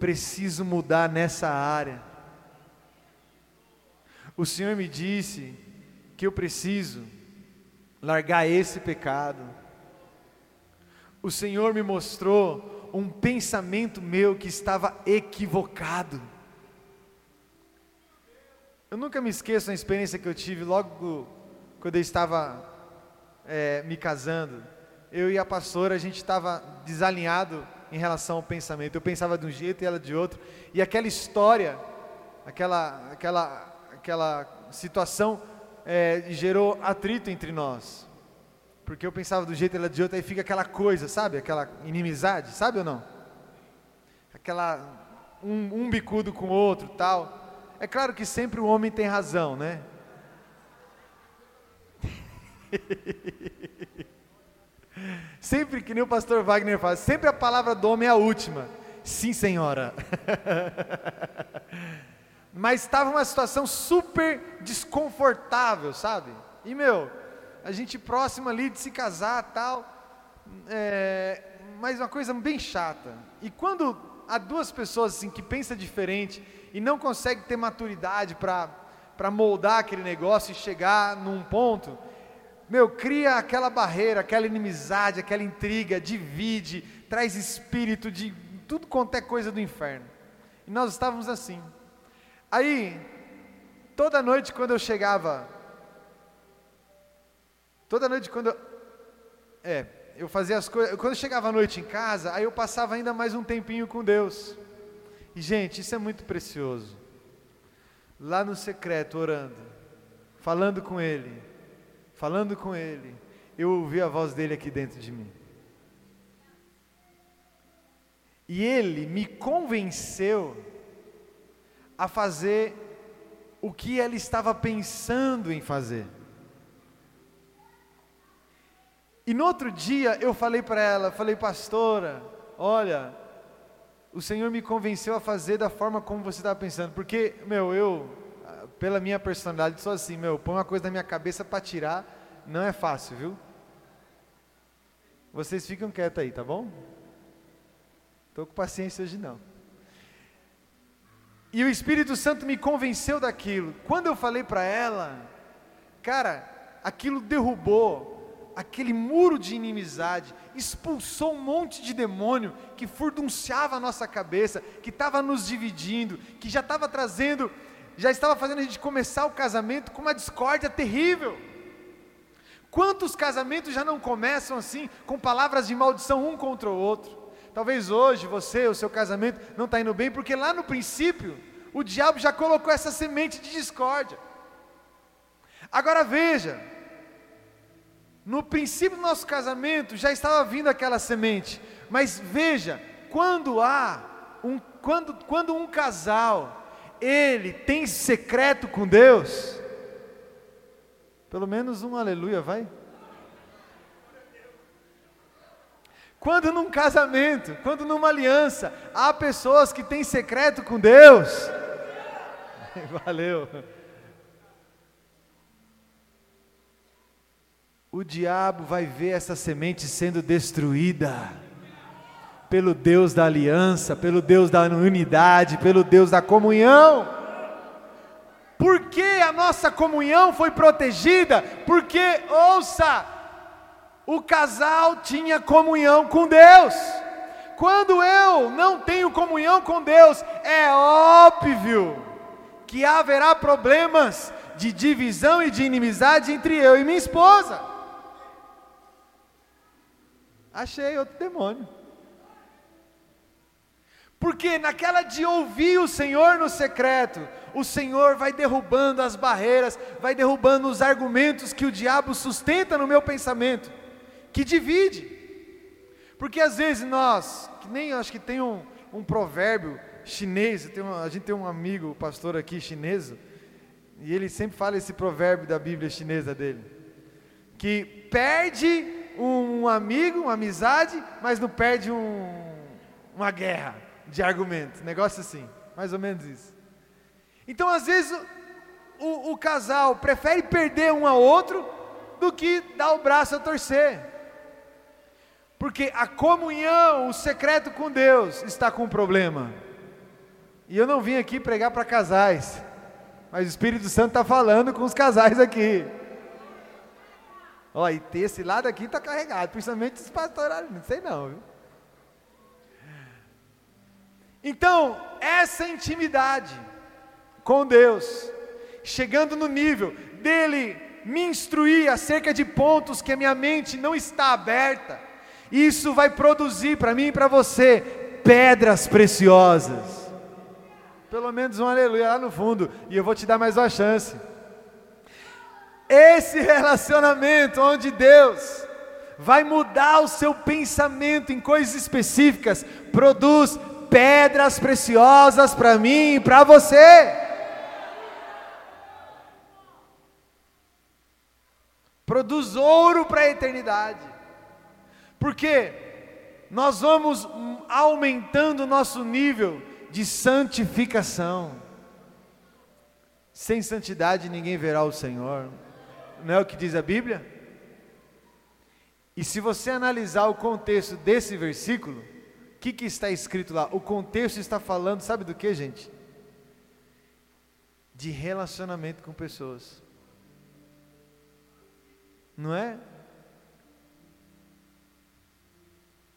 preciso mudar nessa área. O Senhor me disse que eu preciso largar esse pecado. O Senhor me mostrou um pensamento meu que estava equivocado. Eu nunca me esqueço da experiência que eu tive logo quando eu estava é, me casando. Eu e a pastora, a gente estava desalinhado em relação ao pensamento. Eu pensava de um jeito e ela de outro. E aquela história, aquela, aquela, aquela situação é, gerou atrito entre nós porque eu pensava do jeito ela de outro, aí fica aquela coisa, sabe? Aquela inimizade, sabe ou não? Aquela um, um bicudo com o outro, tal. É claro que sempre o homem tem razão, né? (laughs) sempre que nem o pastor Wagner faz, sempre a palavra do homem é a última. Sim, senhora. (laughs) Mas estava uma situação super desconfortável, sabe? E meu, a gente próximo ali de se casar tal, é, mas uma coisa bem chata. E quando há duas pessoas assim que pensam diferente e não conseguem ter maturidade para moldar aquele negócio e chegar num ponto, meu, cria aquela barreira, aquela inimizade, aquela intriga, divide, traz espírito de tudo quanto é coisa do inferno. E nós estávamos assim. Aí, toda noite quando eu chegava Toda noite quando eu, é, eu fazia as coisas, quando eu chegava à noite em casa, aí eu passava ainda mais um tempinho com Deus. E gente, isso é muito precioso. Lá no secreto orando, falando com ele, falando com ele, eu ouvi a voz dele aqui dentro de mim. E ele me convenceu a fazer o que ele estava pensando em fazer. E no outro dia eu falei para ela, falei, pastora, olha, o Senhor me convenceu a fazer da forma como você estava pensando, porque, meu, eu, pela minha personalidade, sou assim, meu, põe uma coisa na minha cabeça para tirar, não é fácil, viu? Vocês ficam quietos aí, tá bom? Estou com paciência hoje não. E o Espírito Santo me convenceu daquilo. Quando eu falei para ela, cara, aquilo derrubou aquele muro de inimizade, expulsou um monte de demônio que furdunciava a nossa cabeça, que estava nos dividindo, que já estava trazendo, já estava fazendo a gente começar o casamento com uma discórdia terrível. Quantos casamentos já não começam assim, com palavras de maldição um contra o outro? Talvez hoje você, o seu casamento não está indo bem, porque lá no princípio, o diabo já colocou essa semente de discórdia. Agora veja, no princípio do nosso casamento já estava vindo aquela semente, mas veja, quando há um, quando, quando um casal ele tem secreto com Deus, pelo menos um aleluia, vai. Quando num casamento, quando numa aliança, há pessoas que têm secreto com Deus. (laughs) Valeu. O diabo vai ver essa semente sendo destruída pelo Deus da aliança, pelo Deus da unidade, pelo Deus da comunhão. Por que a nossa comunhão foi protegida? Porque, ouça, o casal tinha comunhão com Deus. Quando eu não tenho comunhão com Deus, é óbvio que haverá problemas de divisão e de inimizade entre eu e minha esposa. Achei outro demônio. Porque naquela de ouvir o Senhor no secreto, o Senhor vai derrubando as barreiras, vai derrubando os argumentos que o diabo sustenta no meu pensamento. que divide. Porque às vezes nós, que nem acho que tem um, um provérbio chinês, a gente tem um amigo, pastor aqui chinês, e ele sempre fala esse provérbio da Bíblia chinesa dele, que perde um amigo, uma amizade, mas não perde um, uma guerra de argumentos, negócio assim, mais ou menos isso. Então às vezes o, o casal prefere perder um ao outro do que dar o braço a torcer. Porque a comunhão, o secreto com Deus está com um problema. E eu não vim aqui pregar para casais, mas o Espírito Santo está falando com os casais aqui. Ó, e esse lado aqui está carregado, principalmente os pastores, não sei não, viu? Então, essa intimidade com Deus, chegando no nível dele me instruir acerca de pontos que a minha mente não está aberta, isso vai produzir para mim e para você pedras preciosas. Pelo menos um aleluia lá no fundo, e eu vou te dar mais uma chance. Esse relacionamento onde Deus vai mudar o seu pensamento em coisas específicas, produz pedras preciosas para mim e para você. produz ouro para a eternidade, porque nós vamos aumentando o nosso nível de santificação. Sem santidade ninguém verá o Senhor, não é o que diz a Bíblia? E se você analisar o contexto desse versículo, o que, que está escrito lá? O contexto está falando, sabe do que, gente? De relacionamento com pessoas não é?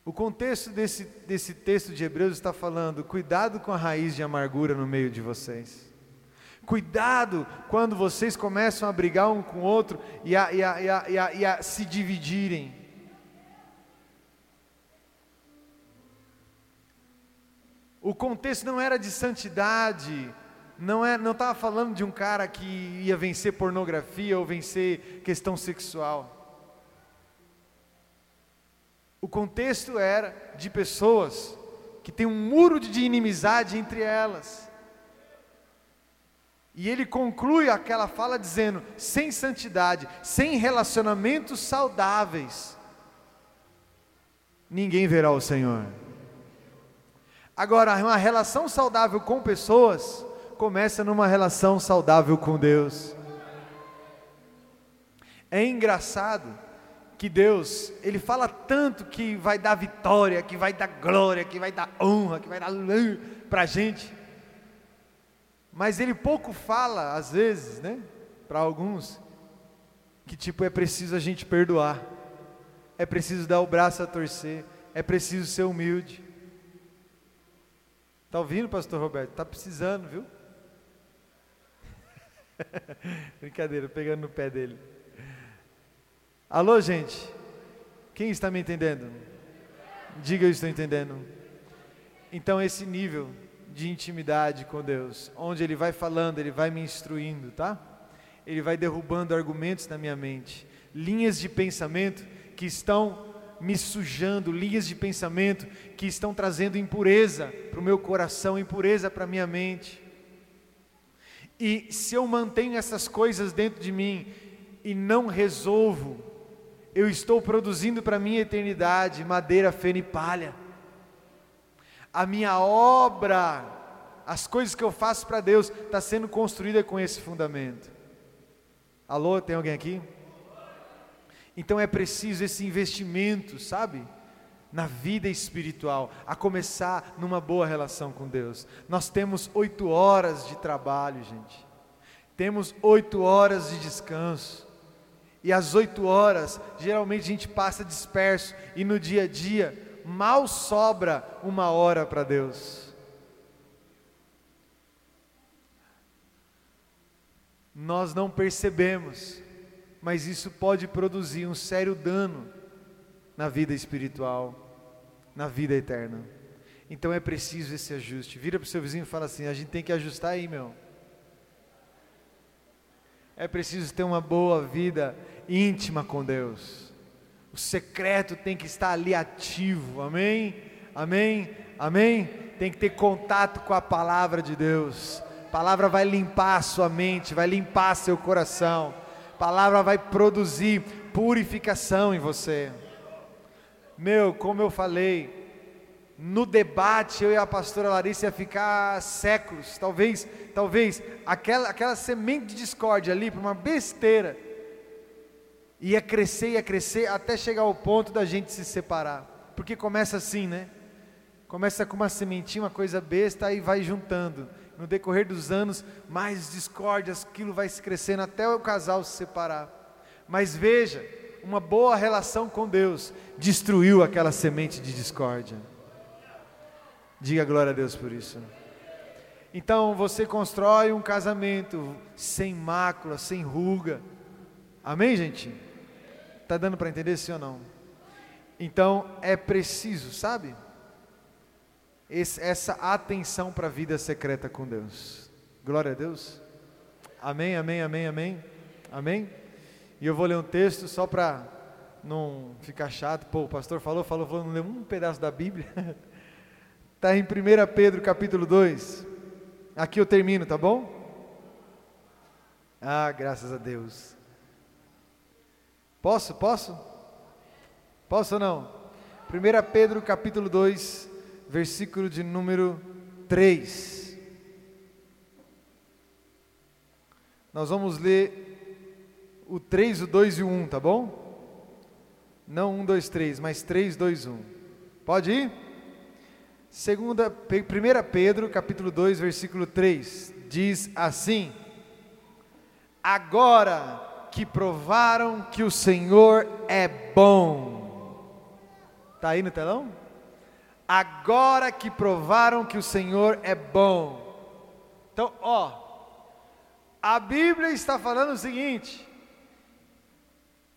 O contexto desse, desse texto de Hebreus está falando: cuidado com a raiz de amargura no meio de vocês. Cuidado quando vocês começam a brigar um com o outro e a, e a, e a, e a, e a se dividirem. O contexto não era de santidade, não é, não estava falando de um cara que ia vencer pornografia ou vencer questão sexual. O contexto era de pessoas que tem um muro de inimizade entre elas. E ele conclui aquela fala dizendo: sem santidade, sem relacionamentos saudáveis, ninguém verá o Senhor. Agora, uma relação saudável com pessoas começa numa relação saudável com Deus. É engraçado que Deus, Ele fala tanto que vai dar vitória, que vai dar glória, que vai dar honra, que vai dar para a gente, mas Ele pouco fala, às vezes, né, para alguns, que tipo é preciso a gente perdoar, é preciso dar o braço a torcer, é preciso ser humilde. Está ouvindo, Pastor Roberto? Está precisando, viu? (laughs) Brincadeira, pegando no pé dele. Alô, gente? Quem está me entendendo? Diga eu estou entendendo. Então, esse nível de intimidade com Deus, onde Ele vai falando, Ele vai me instruindo, tá? Ele vai derrubando argumentos na minha mente, linhas de pensamento que estão me sujando, linhas de pensamento que estão trazendo impureza para o meu coração, impureza para a minha mente. E se eu mantenho essas coisas dentro de mim e não resolvo, eu estou produzindo para a minha eternidade madeira, feno e palha. A minha obra, as coisas que eu faço para Deus, está sendo construída com esse fundamento. Alô, tem alguém aqui? Então é preciso esse investimento, sabe? na vida espiritual, a começar numa boa relação com Deus. Nós temos oito horas de trabalho, gente. Temos oito horas de descanso. E as oito horas, geralmente a gente passa disperso, e no dia a dia, mal sobra uma hora para Deus. Nós não percebemos, mas isso pode produzir um sério dano na vida espiritual, na vida eterna. Então é preciso esse ajuste. Vira para o seu vizinho e fala assim: a gente tem que ajustar aí, meu. É preciso ter uma boa vida íntima com Deus. Secreto tem que estar ali ativo, amém? Amém? Amém? Tem que ter contato com a palavra de Deus. A palavra vai limpar a sua mente, vai limpar seu coração. A palavra vai produzir purificação em você. Meu, como eu falei, no debate eu e a pastora Larissa ia ficar séculos, talvez, talvez aquela, aquela semente de discórdia ali para uma besteira ia crescer, ia crescer até chegar ao ponto da gente se separar. Porque começa assim, né? Começa com uma sementinha, uma coisa besta e vai juntando. No decorrer dos anos, mais discórdias, aquilo vai se crescendo até o casal se separar. Mas veja, uma boa relação com Deus destruiu aquela semente de discórdia. Diga glória a Deus por isso. Então você constrói um casamento sem mácula, sem ruga. Amém, gente? Tá dando para entender sim ou não? Então é preciso, sabe? Esse, essa atenção para a vida secreta com Deus. Glória a Deus. Amém, amém, amém, amém. Amém? E eu vou ler um texto só para não ficar chato. Pô, o pastor falou, falou, falou, não leu um pedaço da Bíblia. Está (laughs) em 1 Pedro capítulo 2. Aqui eu termino, tá bom? Ah, graças a Deus. Posso? Posso? Posso ou não? 1 Pedro capítulo 2, versículo de número 3. Nós vamos ler o 3, o 2 e o 1, tá bom? Não 1, 2, 3, mas 3, 2, 1. Pode ir? Segunda, 1 Pedro, capítulo 2, versículo 3, diz assim: Agora que provaram que o Senhor é bom. Está aí no telão? Agora que provaram que o Senhor é bom. Então, ó, a Bíblia está falando o seguinte: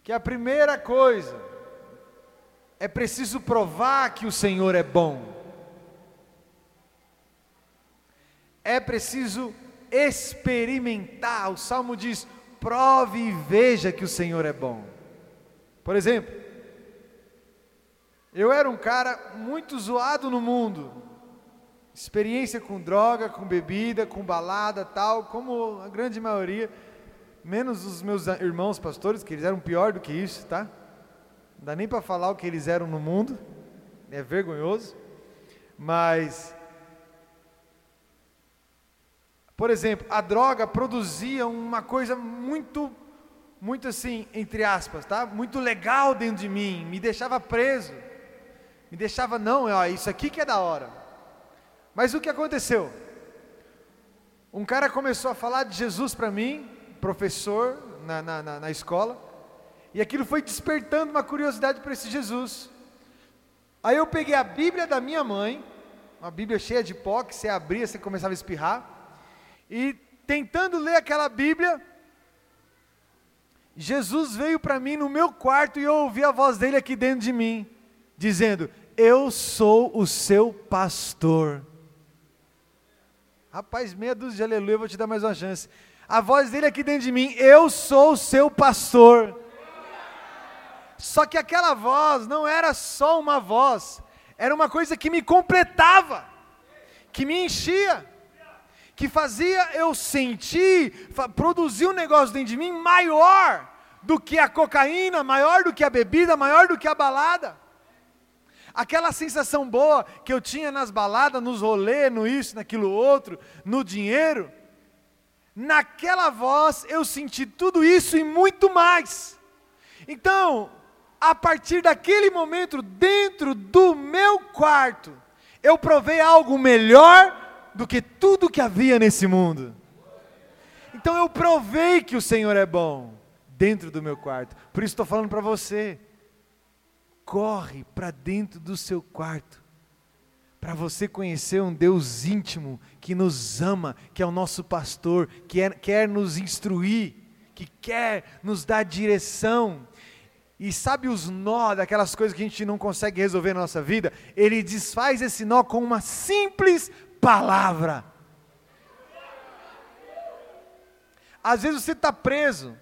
que a primeira coisa é preciso provar que o Senhor é bom. é preciso experimentar. O salmo diz: prove e veja que o Senhor é bom. Por exemplo, eu era um cara muito zoado no mundo, experiência com droga, com bebida, com balada, tal, como a grande maioria, menos os meus irmãos pastores, que eles eram pior do que isso, tá? Não dá nem para falar o que eles eram no mundo, é vergonhoso, mas por exemplo, a droga produzia uma coisa muito, muito assim, entre aspas, tá? Muito legal dentro de mim, me deixava preso, me deixava, não, ó, isso aqui que é da hora. Mas o que aconteceu? Um cara começou a falar de Jesus para mim, professor na, na, na, na escola, e aquilo foi despertando uma curiosidade para esse Jesus. Aí eu peguei a Bíblia da minha mãe, uma Bíblia cheia de pó, que você abria, você começava a espirrar, e tentando ler aquela Bíblia, Jesus veio para mim no meu quarto e eu ouvi a voz dele aqui dentro de mim, dizendo: Eu sou o seu pastor. Rapaz, meia dúzia de aleluia, vou te dar mais uma chance. A voz dele aqui dentro de mim: Eu sou o seu pastor. Só que aquela voz não era só uma voz, era uma coisa que me completava, que me enchia que fazia eu sentir, produzir um negócio dentro de mim maior do que a cocaína, maior do que a bebida, maior do que a balada. Aquela sensação boa que eu tinha nas baladas, nos rolês, no isso, naquilo outro, no dinheiro, naquela voz eu senti tudo isso e muito mais. Então, a partir daquele momento, dentro do meu quarto, eu provei algo melhor do que tudo que havia nesse mundo. Então eu provei que o Senhor é bom dentro do meu quarto. Por isso estou falando para você. Corre para dentro do seu quarto. Para você conhecer um Deus íntimo que nos ama, que é o nosso pastor, que é, quer nos instruir, que quer nos dar direção. E sabe os nó daquelas coisas que a gente não consegue resolver na nossa vida? Ele desfaz esse nó com uma simples palavra. Às vezes você está preso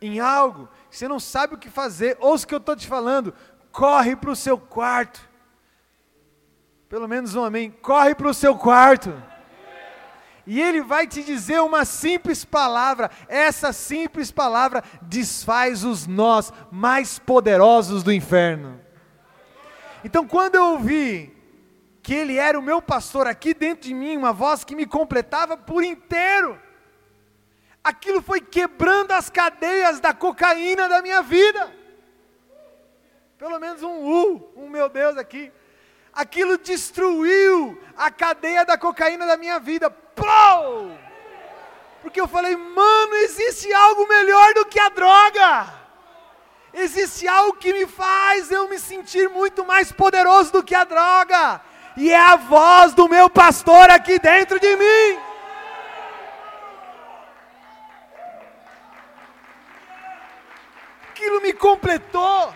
em algo, você não sabe o que fazer, ouça o que eu estou te falando, corre para o seu quarto. Pelo menos um amém. Corre para o seu quarto. E ele vai te dizer uma simples palavra, essa simples palavra desfaz os nós mais poderosos do inferno. Então, quando eu ouvi que ele era o meu pastor aqui dentro de mim, uma voz que me completava por inteiro, aquilo foi quebrando as cadeias da cocaína da minha vida. Pelo menos um U, um meu Deus aqui. Aquilo destruiu a cadeia da cocaína da minha vida. Pou! Porque eu falei, mano, existe algo melhor do que a droga. Existe algo que me faz eu me sentir muito mais poderoso do que a droga. E é a voz do meu pastor aqui dentro de mim. Aquilo me completou.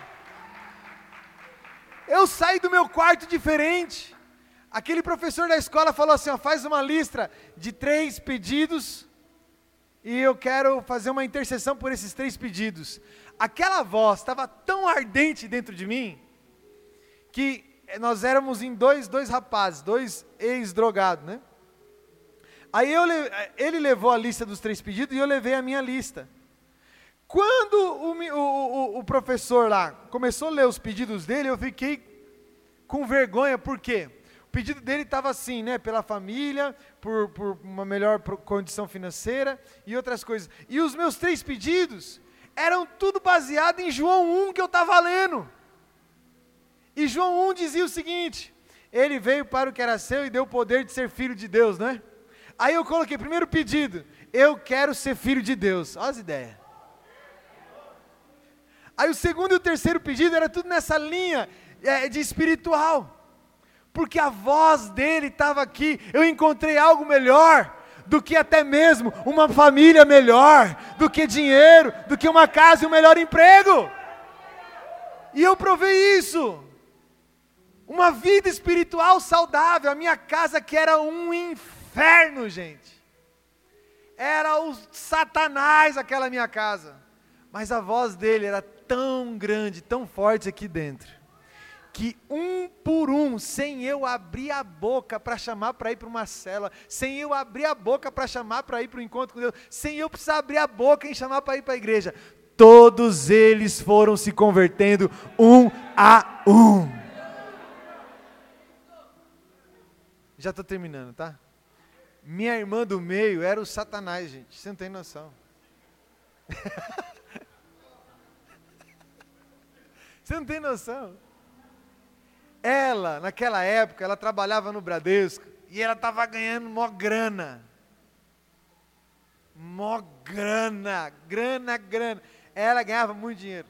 Eu saí do meu quarto diferente. Aquele professor da escola falou assim: ó, faz uma lista de três pedidos e eu quero fazer uma intercessão por esses três pedidos. Aquela voz estava tão ardente dentro de mim que nós éramos em dois, dois rapazes, dois ex-drogados, né? Aí eu, ele levou a lista dos três pedidos e eu levei a minha lista. Quando o, o, o, professor lá começou a ler os pedidos dele, eu fiquei com vergonha, por quê? O pedido dele estava assim, né? Pela família, por, por uma melhor condição financeira e outras coisas. E os meus três pedidos eram tudo baseado em João 1 que eu estava lendo. E João 1 dizia o seguinte: Ele veio para o que era seu e deu o poder de ser filho de Deus, né? Aí eu coloquei, primeiro pedido, eu quero ser filho de Deus. Olha as ideias. Aí o segundo e o terceiro pedido era tudo nessa linha é, de espiritual. Porque a voz dele estava aqui. Eu encontrei algo melhor do que até mesmo uma família melhor, do que dinheiro, do que uma casa e um melhor emprego. E eu provei isso. Uma vida espiritual saudável. A minha casa que era um inferno, gente. Era o Satanás aquela minha casa. Mas a voz dele era tão grande, tão forte aqui dentro, que um por um, sem eu abrir a boca para chamar para ir para uma cela, sem eu abrir a boca para chamar para ir para o encontro com Deus, sem eu precisar abrir a boca e chamar para ir para a igreja, todos eles foram se convertendo um a um. Já estou terminando, tá? Minha irmã do meio era o Satanás, gente. Você não tem noção. (laughs) Você não tem noção. Ela, naquela época, ela trabalhava no Bradesco e ela estava ganhando mó grana. Mó grana, grana, grana. Ela ganhava muito dinheiro.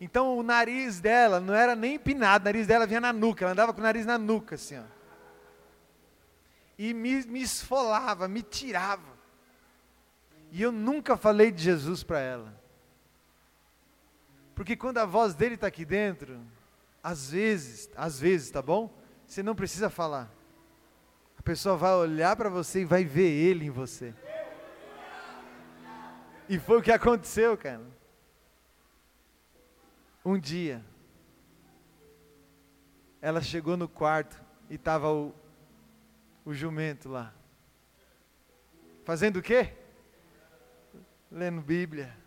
Então o nariz dela não era nem empinado, o nariz dela vinha na nuca, ela andava com o nariz na nuca, assim, ó. E me, me esfolava, me tirava. E eu nunca falei de Jesus para ela. Porque quando a voz dele está aqui dentro, às vezes, às vezes, tá bom? Você não precisa falar. A pessoa vai olhar para você e vai ver ele em você. E foi o que aconteceu, cara. Um dia, ela chegou no quarto e estava o, o jumento lá. Fazendo o quê? Lendo Bíblia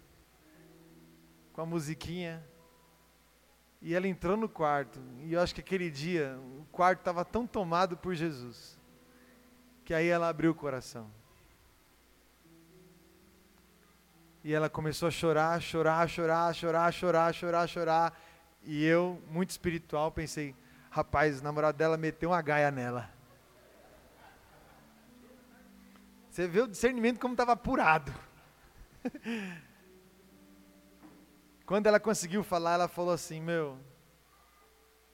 com a musiquinha. E ela entrou no quarto. E eu acho que aquele dia o quarto estava tão tomado por Jesus. Que aí ela abriu o coração. E ela começou a chorar, chorar, chorar, chorar, chorar, chorar, chorar. E eu, muito espiritual, pensei: rapaz, o namorado dela meteu uma gaia nela. Você vê o discernimento como estava apurado. Quando ela conseguiu falar, ela falou assim: Meu,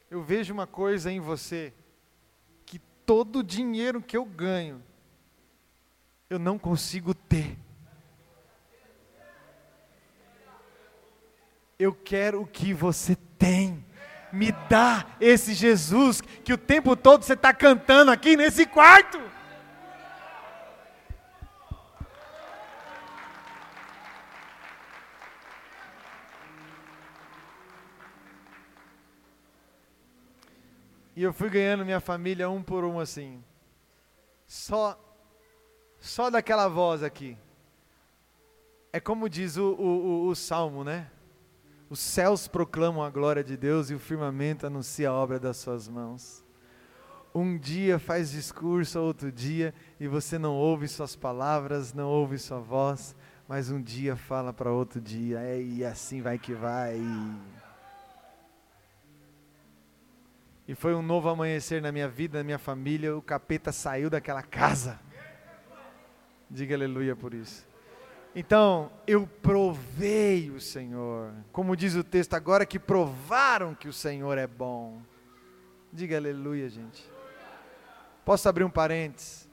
eu vejo uma coisa em você, que todo o dinheiro que eu ganho, eu não consigo ter. Eu quero o que você tem. Me dá esse Jesus que o tempo todo você está cantando aqui nesse quarto. E eu fui ganhando minha família um por um assim. Só só daquela voz aqui. É como diz o, o, o, o salmo, né? Os céus proclamam a glória de Deus e o firmamento anuncia a obra das suas mãos. Um dia faz discurso, outro dia, e você não ouve suas palavras, não ouve sua voz, mas um dia fala para outro dia, é, e assim vai que vai. E foi um novo amanhecer na minha vida, na minha família, o capeta saiu daquela casa. Diga aleluia por isso. Então, eu provei o Senhor. Como diz o texto, agora que provaram que o Senhor é bom. Diga aleluia, gente. Posso abrir um parênteses?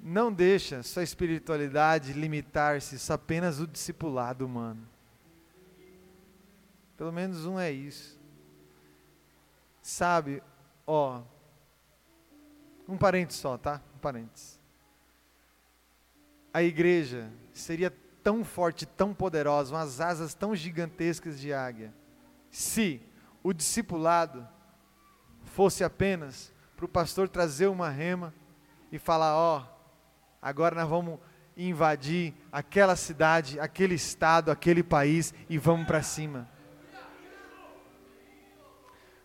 Não deixa sua espiritualidade limitar-se apenas o discipulado humano. Pelo menos um é isso. Sabe, ó, um parênteses só, tá? Um parênteses. A igreja seria tão forte, tão poderosa, umas asas tão gigantescas de águia, se o discipulado fosse apenas para o pastor trazer uma rema e falar: ó, agora nós vamos invadir aquela cidade, aquele estado, aquele país e vamos para cima.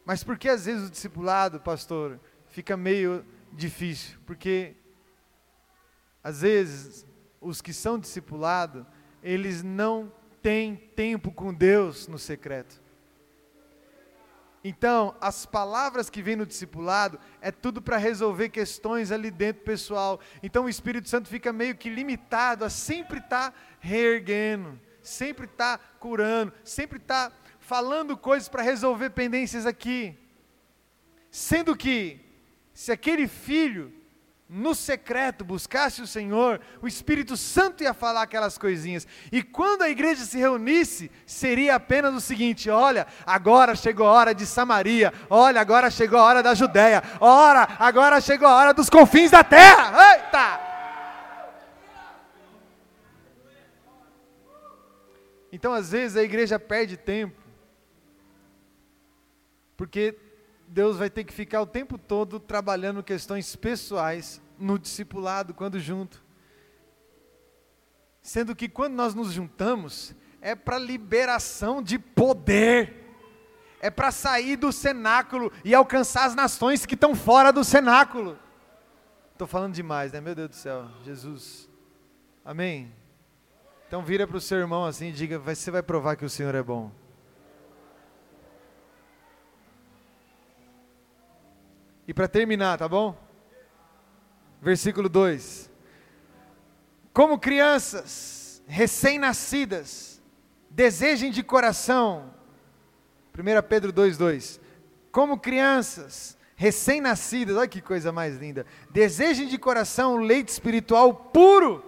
Mas por que às vezes o discipulado, pastor, fica meio difícil? Porque às vezes os que são discipulados, eles não têm tempo com Deus no secreto. Então, as palavras que vêm no discipulado é tudo para resolver questões ali dentro pessoal. Então, o Espírito Santo fica meio que limitado a sempre estar tá reerguendo, sempre estar tá curando, sempre estar tá falando coisas para resolver pendências aqui. Sendo que, se aquele filho no secreto buscasse o Senhor, o Espírito Santo ia falar aquelas coisinhas. E quando a igreja se reunisse, seria apenas o seguinte: olha, agora chegou a hora de Samaria, olha, agora chegou a hora da Judéia, ora, agora chegou a hora dos confins da terra. Eita! Então, às vezes, a igreja perde tempo, porque Deus vai ter que ficar o tempo todo trabalhando questões pessoais no discipulado quando junto. Sendo que quando nós nos juntamos, é para liberação de poder, é para sair do cenáculo e alcançar as nações que estão fora do cenáculo. Estou falando demais, né? Meu Deus do céu, Jesus. Amém? Então vira para o seu irmão assim e diga: você vai provar que o Senhor é bom. E para terminar, tá bom? versículo 2. Como crianças recém-nascidas, desejem de coração, 1 Pedro 2,2. Como crianças recém-nascidas, olha que coisa mais linda, desejem de coração o leite espiritual puro,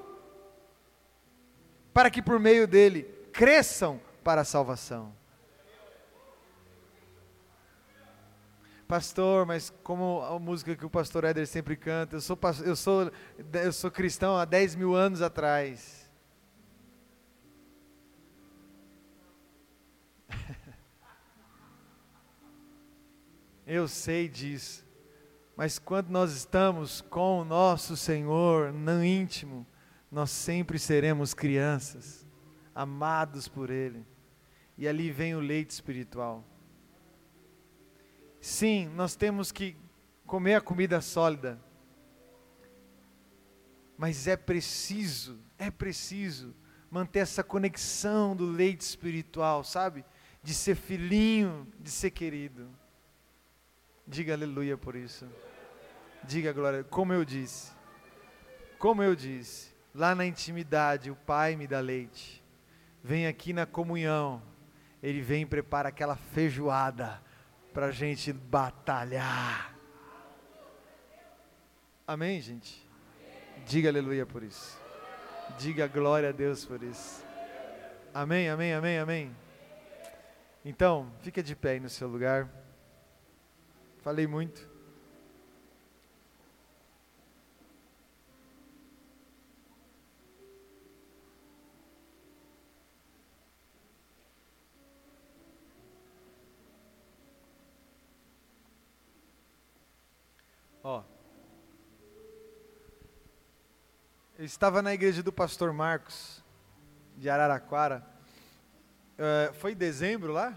para que por meio dele cresçam para a salvação. Pastor, mas como a música que o pastor Éder sempre canta, eu sou, eu sou, eu sou cristão há 10 mil anos atrás. (laughs) eu sei disso, mas quando nós estamos com o nosso Senhor no íntimo, nós sempre seremos crianças, amados por Ele, e ali vem o leite espiritual. Sim, nós temos que comer a comida sólida. Mas é preciso, é preciso manter essa conexão do leite espiritual, sabe? De ser filhinho, de ser querido. Diga aleluia por isso. Diga glória, como eu disse. Como eu disse, lá na intimidade, o Pai me dá leite. Vem aqui na comunhão, Ele vem e prepara aquela feijoada para a gente batalhar. Amém, gente? Diga aleluia por isso. Diga glória a Deus por isso. Amém, amém, amém, amém. Então, fica de pé aí no seu lugar. Falei muito. Ó. Eu estava na igreja do pastor Marcos, de Araraquara. Eh, foi em dezembro lá?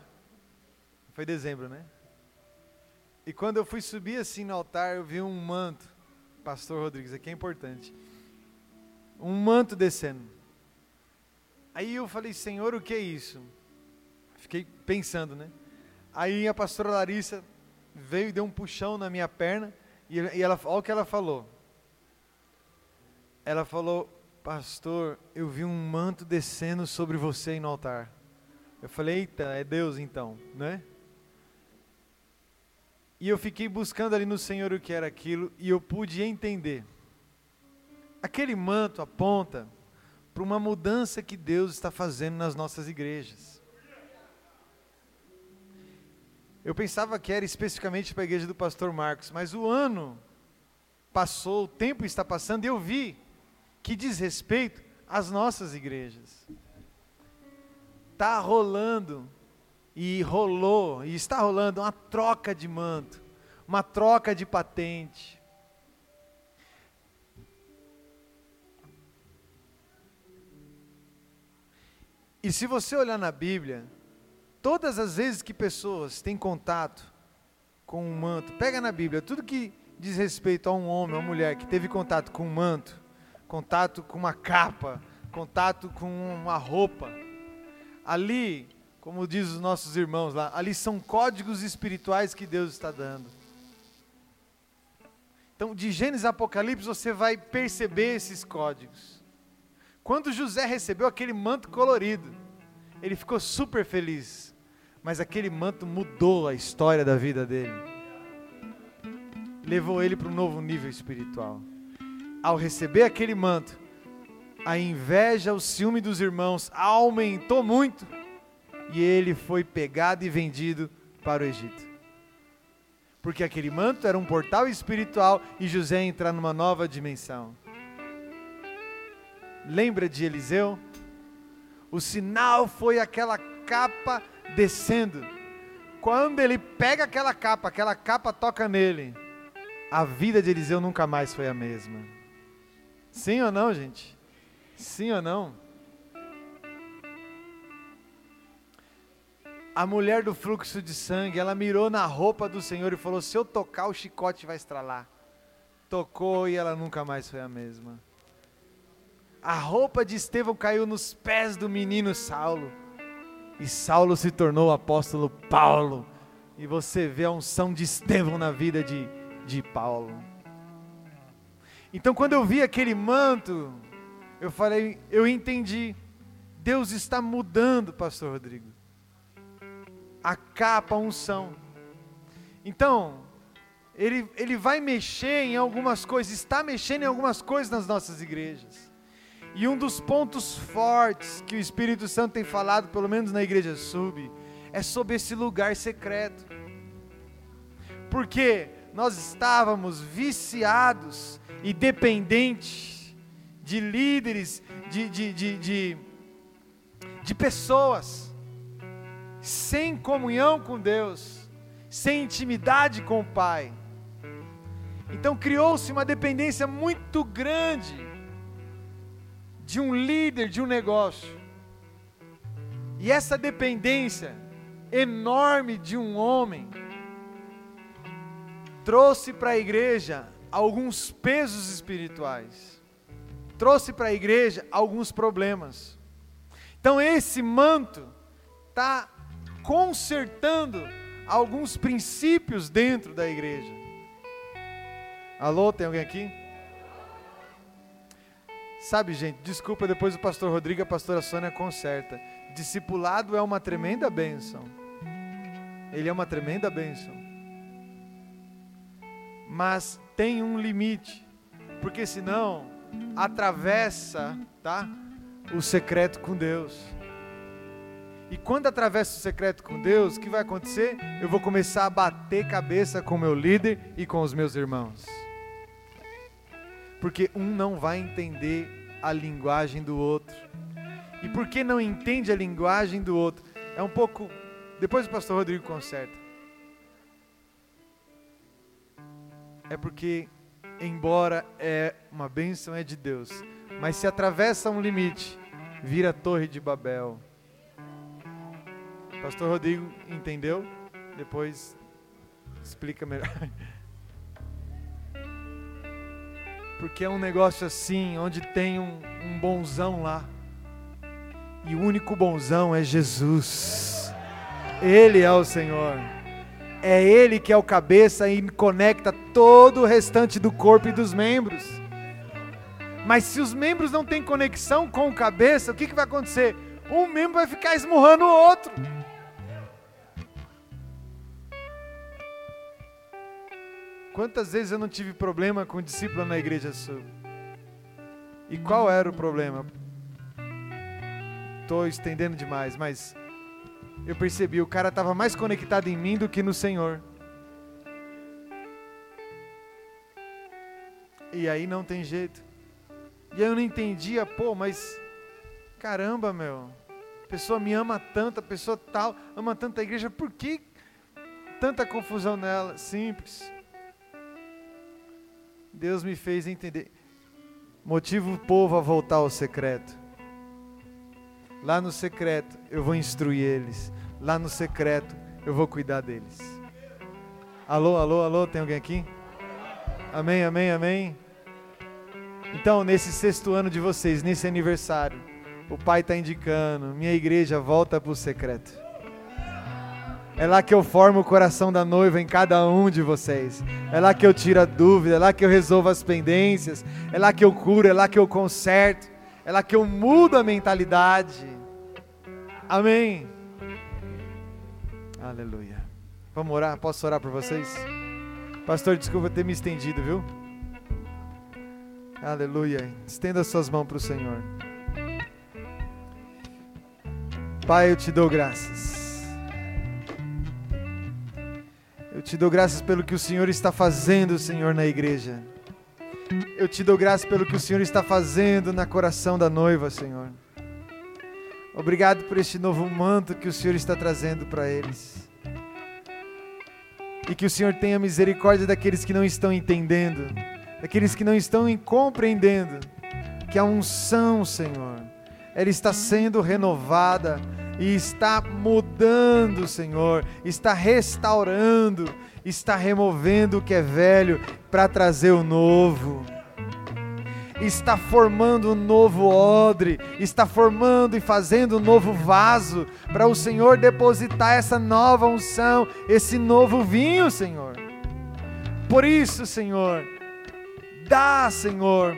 Foi dezembro, né? E quando eu fui subir assim no altar, eu vi um manto. Pastor Rodrigues, aqui é importante. Um manto descendo. Aí eu falei, Senhor, o que é isso? Fiquei pensando, né? Aí a pastora Larissa veio e deu um puxão na minha perna. E, e ela, olha o que ela falou. Ela falou, pastor, eu vi um manto descendo sobre você aí no altar. Eu falei, eita, é Deus então, né? E eu fiquei buscando ali no Senhor o que era aquilo e eu pude entender. Aquele manto aponta para uma mudança que Deus está fazendo nas nossas igrejas. Eu pensava que era especificamente para a igreja do pastor Marcos, mas o ano passou, o tempo está passando e eu vi que diz respeito às nossas igrejas. Está rolando e rolou e está rolando uma troca de manto, uma troca de patente. E se você olhar na Bíblia, todas as vezes que pessoas têm contato com um manto, pega na Bíblia, tudo que diz respeito a um homem ou mulher que teve contato com um manto, contato com uma capa, contato com uma roupa, ali, como diz os nossos irmãos lá, ali são códigos espirituais que Deus está dando. Então, de Gênesis a Apocalipse, você vai perceber esses códigos. Quando José recebeu aquele manto colorido, ele ficou super feliz. Mas aquele manto mudou a história da vida dele. Levou ele para um novo nível espiritual. Ao receber aquele manto, a inveja, o ciúme dos irmãos aumentou muito e ele foi pegado e vendido para o Egito. Porque aquele manto era um portal espiritual e José entrar numa nova dimensão. Lembra de Eliseu? O sinal foi aquela capa descendo. Quando ele pega aquela capa, aquela capa toca nele. A vida de Eliseu nunca mais foi a mesma. Sim ou não, gente? Sim ou não? A mulher do fluxo de sangue, ela mirou na roupa do Senhor e falou: Se eu tocar, o chicote vai estralar. Tocou e ela nunca mais foi a mesma a roupa de Estevão caiu nos pés do menino Saulo. E Saulo se tornou o apóstolo Paulo. E você vê a unção de Estevão na vida de, de Paulo. Então, quando eu vi aquele manto, eu falei, eu entendi. Deus está mudando, Pastor Rodrigo. A capa, a unção. Então, ele, ele vai mexer em algumas coisas, está mexendo em algumas coisas nas nossas igrejas. E um dos pontos fortes que o Espírito Santo tem falado, pelo menos na igreja sub, é sobre esse lugar secreto. Porque nós estávamos viciados e dependentes de líderes, de, de, de, de, pessoas, sem comunhão com Deus, sem intimidade com o Pai. Então criou-se uma dependência muito grande de um líder de um negócio. E essa dependência enorme de um homem trouxe para a igreja alguns pesos espirituais, trouxe para a igreja alguns problemas. Então esse manto está consertando alguns princípios dentro da igreja. Alô, tem alguém aqui? Sabe, gente, desculpa, depois o pastor Rodrigo e a pastora Sônia conserta. Discipulado é uma tremenda bênção. Ele é uma tremenda bênção. Mas tem um limite, porque senão atravessa, tá? O secreto com Deus. E quando atravessa o secreto com Deus, o que vai acontecer? Eu vou começar a bater cabeça com meu líder e com os meus irmãos. Porque um não vai entender a linguagem do outro. E porque não entende a linguagem do outro, é um pouco. Depois o pastor Rodrigo conserta. é porque, embora é uma bênção é de Deus, mas se atravessa um limite, vira Torre de Babel. Pastor Rodrigo entendeu? Depois explica melhor. (laughs) Porque é um negócio assim, onde tem um, um bonzão lá. E o único bonzão é Jesus. Ele é o Senhor. É Ele que é o cabeça e conecta todo o restante do corpo e dos membros. Mas se os membros não têm conexão com o cabeça, o que, que vai acontecer? Um membro vai ficar esmurrando o outro. Quantas vezes eu não tive problema com discípulo na igreja sul? E qual era o problema? Estou estendendo demais, mas eu percebi, o cara estava mais conectado em mim do que no Senhor. E aí não tem jeito. E aí eu não entendia, pô, mas caramba, meu. A pessoa me ama tanto, a pessoa tal, ama tanto a igreja, por que tanta confusão nela? Simples. Deus me fez entender. Motiva o povo a voltar ao secreto. Lá no secreto eu vou instruir eles. Lá no secreto eu vou cuidar deles. Alô, alô, alô, tem alguém aqui? Amém, amém, amém. Então, nesse sexto ano de vocês, nesse aniversário, o Pai está indicando: minha igreja volta para o secreto. É lá que eu formo o coração da noiva em cada um de vocês. É lá que eu tiro a dúvida, é lá que eu resolvo as pendências, é lá que eu curo, é lá que eu conserto, é lá que eu mudo a mentalidade. Amém. Aleluia. Vamos orar? Posso orar por vocês? Pastor, desculpa ter me estendido, viu? Aleluia. Estenda suas mãos para o Senhor. Pai, eu te dou graças. Eu te dou graças pelo que o Senhor está fazendo, Senhor, na igreja. Eu te dou graças pelo que o Senhor está fazendo na coração da noiva, Senhor. Obrigado por este novo manto que o Senhor está trazendo para eles. E que o Senhor tenha misericórdia daqueles que não estão entendendo, daqueles que não estão compreendendo que a unção, Senhor, ela está sendo renovada e está mudando, Senhor, está restaurando, está removendo o que é velho para trazer o novo. Está formando um novo odre, está formando e fazendo um novo vaso para o Senhor depositar essa nova unção, esse novo vinho, Senhor. Por isso, Senhor, dá, Senhor,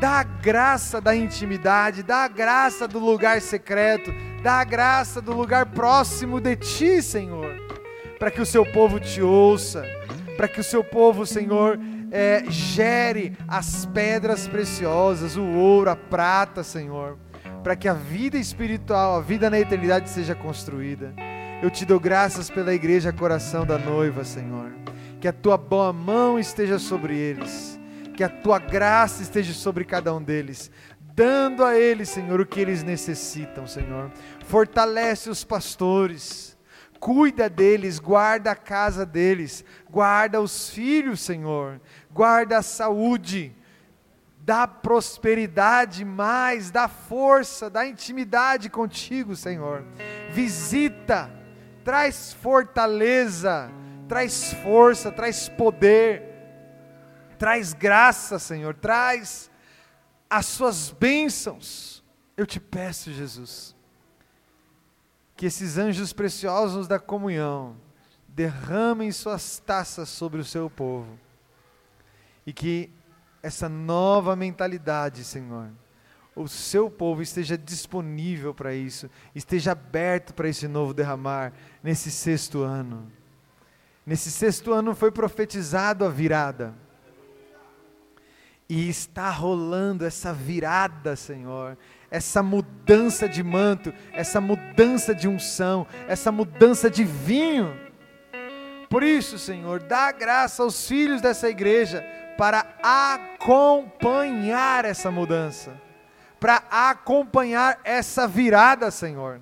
dá a graça da intimidade, dá a graça do lugar secreto, dá a graça do lugar próximo de ti, Senhor, para que o seu povo te ouça, para que o seu povo, Senhor, é, gere as pedras preciosas, o ouro, a prata, Senhor, para que a vida espiritual, a vida na eternidade seja construída. Eu te dou graças pela igreja Coração da Noiva, Senhor. Que a tua boa mão esteja sobre eles que a tua graça esteja sobre cada um deles, dando a eles, Senhor, o que eles necessitam, Senhor. Fortalece os pastores, cuida deles, guarda a casa deles, guarda os filhos, Senhor, guarda a saúde, dá prosperidade mais, dá força, dá intimidade contigo, Senhor. Visita, traz fortaleza, traz força, traz poder traz graça, Senhor, traz as suas bênçãos. Eu te peço, Jesus, que esses anjos preciosos da comunhão derramem suas taças sobre o seu povo e que essa nova mentalidade, Senhor, o seu povo esteja disponível para isso, esteja aberto para esse novo derramar nesse sexto ano. Nesse sexto ano foi profetizado a virada. E está rolando essa virada, Senhor, essa mudança de manto, essa mudança de unção, essa mudança de vinho. Por isso, Senhor, dá graça aos filhos dessa igreja para acompanhar essa mudança, para acompanhar essa virada, Senhor.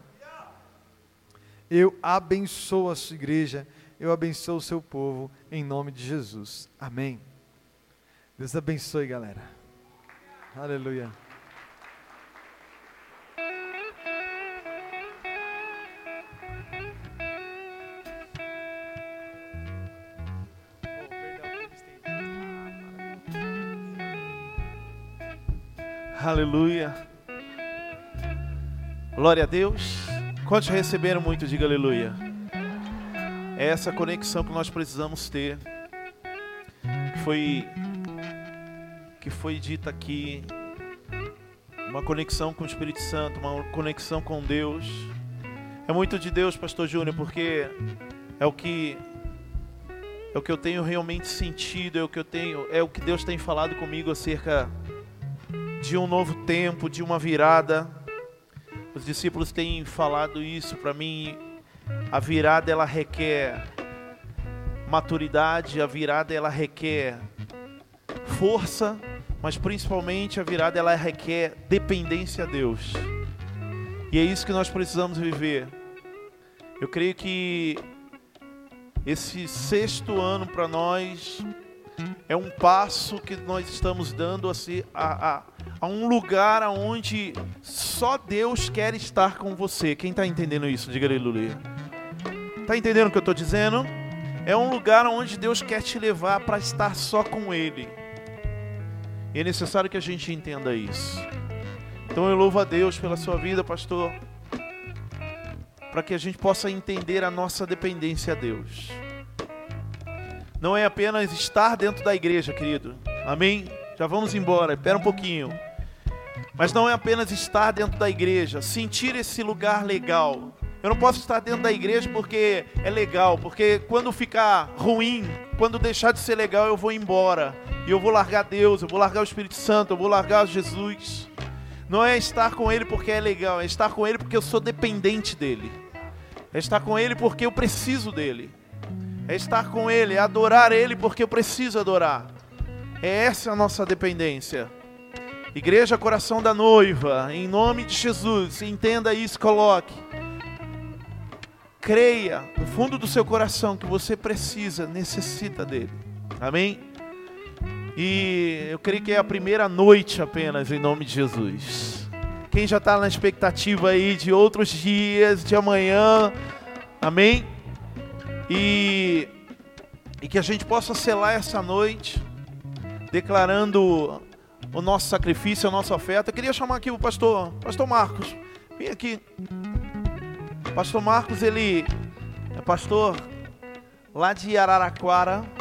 Eu abençoo a sua igreja eu abençoo o seu povo em nome de Jesus. Amém. Deus abençoe, galera. Aleluia. Aleluia. Glória a Deus. Quantos receberam muito? Diga aleluia. É essa conexão que nós precisamos ter. Foi que foi dita aqui uma conexão com o Espírito Santo, uma conexão com Deus. É muito de Deus, pastor Júnior, porque é o que é o que eu tenho realmente sentido, é o que eu tenho, é o que Deus tem falado comigo acerca de um novo tempo, de uma virada. Os discípulos têm falado isso para mim. A virada ela requer maturidade, a virada ela requer força, mas principalmente a virada ela requer dependência a Deus. E é isso que nós precisamos viver. Eu creio que esse sexto ano para nós é um passo que nós estamos dando assim, a, a, a um lugar onde só Deus quer estar com você. Quem está entendendo isso? Diga aleluia. Está entendendo o que eu estou dizendo? É um lugar onde Deus quer te levar para estar só com Ele. E é necessário que a gente entenda isso. Então eu louvo a Deus pela sua vida, pastor, para que a gente possa entender a nossa dependência a Deus não é apenas estar dentro da igreja, querido. Amém? Já vamos embora, espera um pouquinho. Mas não é apenas estar dentro da igreja, sentir esse lugar legal. Eu não posso estar dentro da igreja porque é legal, porque quando ficar ruim, quando deixar de ser legal, eu vou embora. E eu vou largar Deus, eu vou largar o Espírito Santo, eu vou largar Jesus. Não é estar com Ele porque é legal, é estar com Ele porque eu sou dependente dEle. É estar com Ele porque eu preciso dEle é estar com Ele, é adorar Ele porque eu preciso adorar. É essa a nossa dependência. Igreja Coração da Noiva, em nome de Jesus, entenda isso, coloque. Creia no fundo do seu coração que você precisa, necessita dele. Amém? E eu creio que é a primeira noite apenas, em nome de Jesus. Quem já está na expectativa aí de outros dias, de amanhã, amém? E, e que a gente possa selar essa noite, declarando o nosso sacrifício, a nossa oferta. Eu queria chamar aqui o pastor, pastor Marcos. Vem aqui. Pastor Marcos, ele é pastor lá de Araraquara.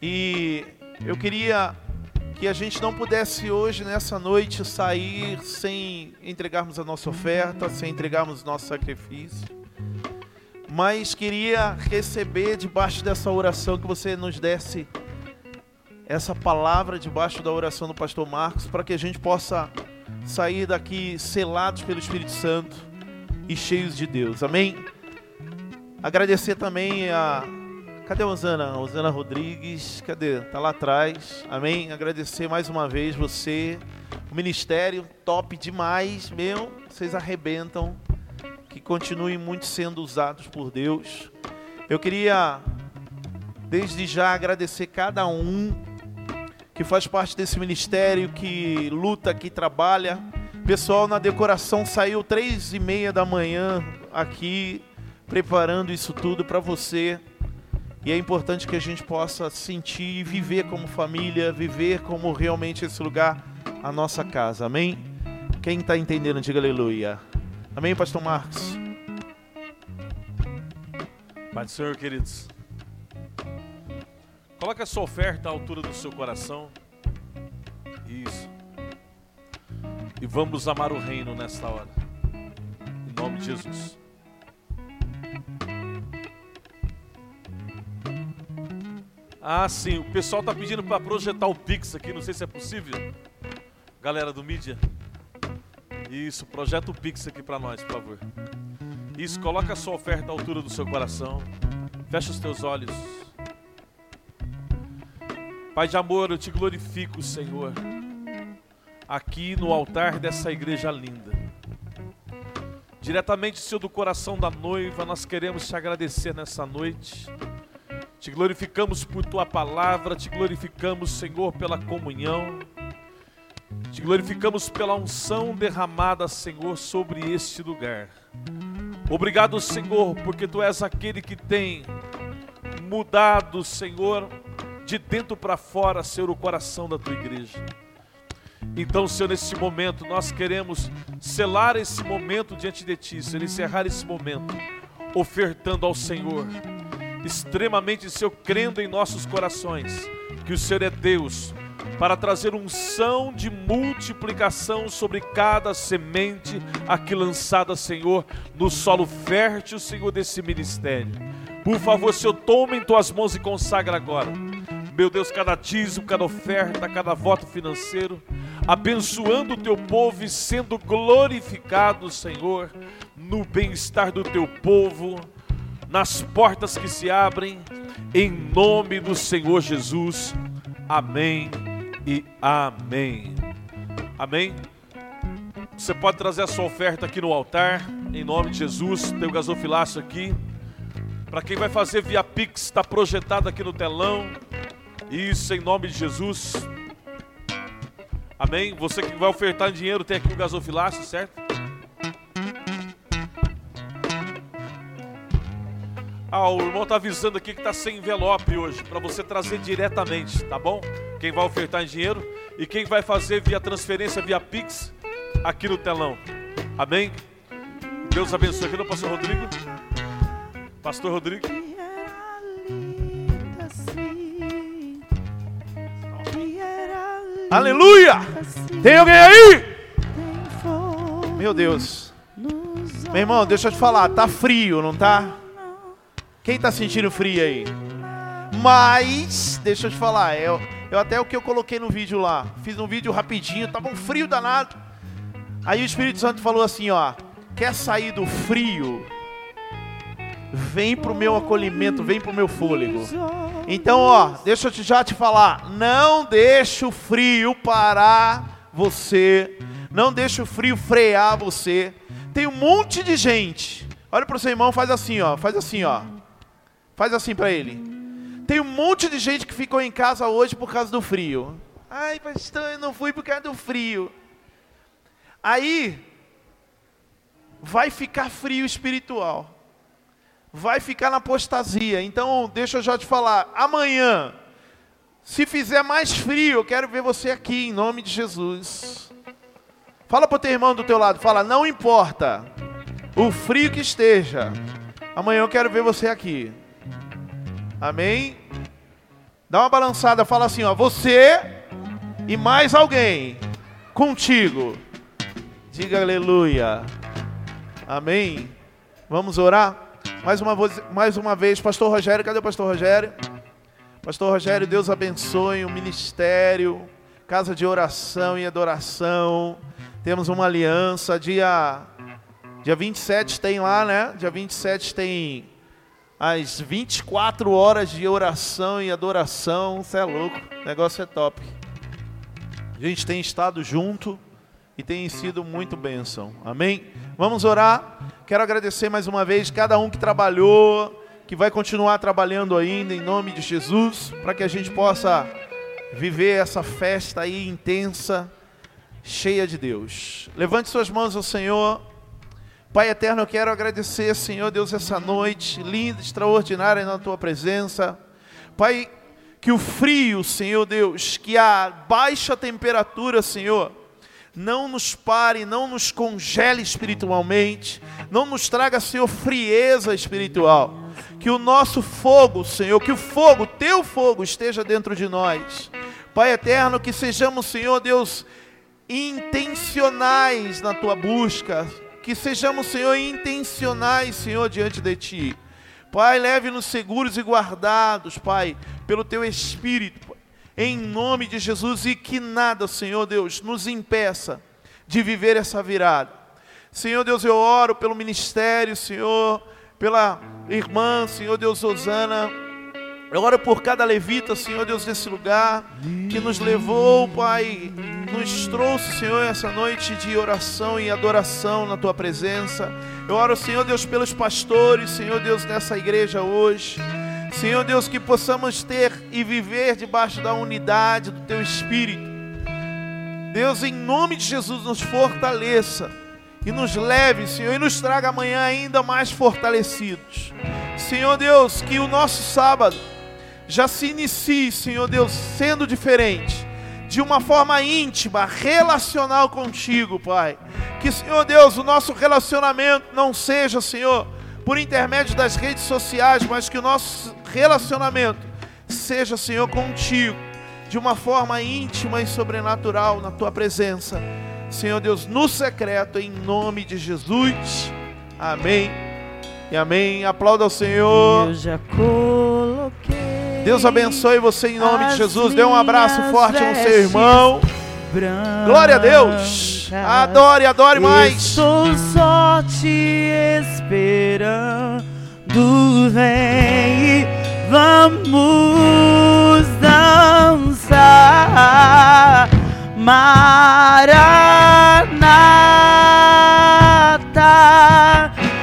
E eu queria que a gente não pudesse hoje, nessa noite, sair sem entregarmos a nossa oferta, sem entregarmos o nosso sacrifício mas queria receber debaixo dessa oração que você nos desse essa palavra debaixo da oração do pastor Marcos, para que a gente possa sair daqui selados pelo Espírito Santo e cheios de Deus. Amém? Agradecer também a. Cadê a Osana? Osana Rodrigues, cadê? Tá lá atrás. Amém? Agradecer mais uma vez você, o ministério, top demais, meu. Vocês arrebentam que continuem muito sendo usados por Deus. Eu queria, desde já, agradecer cada um que faz parte desse ministério, que luta, que trabalha. Pessoal na decoração saiu três e meia da manhã aqui preparando isso tudo para você. E é importante que a gente possa sentir e viver como família, viver como realmente esse lugar, a nossa casa. Amém? Quem está entendendo, diga aleluia. Amém, Pastor Marcos? Pai do Senhor, queridos. Coloque a sua oferta à altura do seu coração. Isso. E vamos amar o reino nesta hora. Em nome de Jesus. Ah, sim, o pessoal está pedindo para projetar o Pix aqui, não sei se é possível. Galera do mídia. Isso, projeta o Pix aqui para nós, por favor. Isso, coloca a sua oferta à altura do seu coração. Fecha os teus olhos. Pai de amor, eu te glorifico, Senhor, aqui no altar dessa igreja linda. Diretamente, Senhor, do coração da noiva, nós queremos te agradecer nessa noite. Te glorificamos por tua palavra, te glorificamos, Senhor, pela comunhão. Te glorificamos pela unção derramada, Senhor, sobre este lugar. Obrigado, Senhor, porque tu és aquele que tem mudado, Senhor, de dentro para fora, Senhor, o coração da tua igreja. Então, Senhor, nesse momento, nós queremos selar esse momento diante de Ti, Senhor, encerrar esse momento, ofertando ao Senhor, extremamente, Senhor, crendo em nossos corações, que o Senhor é Deus, para trazer unção de multiplicação sobre cada semente aqui lançada, Senhor, no solo fértil, Senhor, desse ministério. Por favor, Senhor, tome em tuas mãos e consagra agora. Meu Deus, cada dízimo, cada oferta, cada voto financeiro, abençoando o teu povo e sendo glorificado, Senhor, no bem-estar do teu povo, nas portas que se abrem, em nome do Senhor Jesus. Amém e amém. Amém. Você pode trazer a sua oferta aqui no altar, em nome de Jesus. Tem o gasofilaço aqui. Para quem vai fazer via Pix, está projetado aqui no telão. Isso em nome de Jesus. Amém. Você que vai ofertar em dinheiro, tem aqui o gasofilaço, certo? Ah, o irmão está avisando aqui que está sem envelope hoje, para você trazer diretamente, tá bom? Quem vai ofertar em dinheiro e quem vai fazer via transferência, via Pix, aqui no telão. Amém? Deus abençoe. Aqui no Pastor Rodrigo. Pastor Rodrigo. Aleluia! Tem alguém aí? Meu Deus. Meu irmão, deixa eu te falar, tá frio, não tá? Quem tá sentindo frio aí? Mas, deixa eu te falar, eu, eu até o que eu coloquei no vídeo lá, fiz um vídeo rapidinho, tava um frio danado. Aí o Espírito Santo falou assim, ó, quer sair do frio? Vem pro meu acolhimento, vem pro meu fôlego. Então, ó, deixa eu já te falar, não deixa o frio parar você, não deixa o frio frear você. Tem um monte de gente. Olha pro seu irmão, faz assim, ó, faz assim, ó. Faz assim pra ele. Tem um monte de gente que ficou em casa hoje por causa do frio. Ai, pastor, eu não fui por causa do frio. Aí vai ficar frio espiritual vai ficar na apostasia. Então, deixa eu já te falar. Amanhã, se fizer mais frio, eu quero ver você aqui, em nome de Jesus. Fala para o teu irmão do teu lado. Fala, não importa o frio que esteja. Amanhã eu quero ver você aqui. Amém? Dá uma balançada. Fala assim, ó. Você e mais alguém contigo. Diga aleluia. Amém? Vamos orar? Mais uma, mais uma vez, Pastor Rogério, cadê o Pastor Rogério? Pastor Rogério, Deus abençoe o ministério, casa de oração e adoração. Temos uma aliança, dia, dia 27 tem lá, né? Dia 27 tem as 24 horas de oração e adoração. Você é louco, o negócio é top. A gente tem estado junto e tem sido muito bênção. Amém? Vamos orar. Quero agradecer mais uma vez cada um que trabalhou, que vai continuar trabalhando ainda em nome de Jesus, para que a gente possa viver essa festa aí intensa, cheia de Deus. Levante suas mãos ao Senhor. Pai eterno, eu quero agradecer, Senhor Deus, essa noite linda, extraordinária na tua presença. Pai, que o frio, Senhor Deus, que a baixa temperatura, Senhor, não nos pare, não nos congele espiritualmente, não nos traga, Senhor, frieza espiritual. Que o nosso fogo, Senhor, que o fogo, teu fogo, esteja dentro de nós. Pai eterno, que sejamos, Senhor Deus, intencionais na tua busca, que sejamos, Senhor, intencionais, Senhor, diante de ti. Pai, leve-nos seguros e guardados, Pai, pelo teu Espírito, em nome de Jesus, e que nada, Senhor Deus, nos impeça de viver essa virada. Senhor Deus, eu oro pelo ministério, Senhor, pela irmã, Senhor Deus, Osana, Eu oro por cada levita, Senhor Deus, desse lugar, que nos levou, Pai, nos trouxe, Senhor, essa noite de oração e adoração na Tua presença. Eu oro, Senhor Deus, pelos pastores, Senhor Deus, nessa igreja hoje. Senhor Deus, que possamos ter e viver debaixo da unidade do Teu Espírito. Deus, em nome de Jesus, nos fortaleça e nos leve, Senhor, e nos traga amanhã ainda mais fortalecidos. Senhor Deus, que o nosso sábado já se inicie, Senhor Deus, sendo diferente, de uma forma íntima, relacional contigo, Pai. Que, Senhor Deus, o nosso relacionamento não seja, Senhor, por intermédio das redes sociais, mas que o nosso relacionamento seja, Senhor, contigo, de uma forma íntima e sobrenatural na tua presença. Senhor Deus, no secreto, em nome de Jesus. Amém. E amém. Aplauda ao Senhor. Eu já coloquei. Deus abençoe você em nome de Jesus. Dê um abraço forte no seu irmão. Glória a Deus. Adore, adore mais. Estou só te esperando. Vem, vamos dançar. Maranata.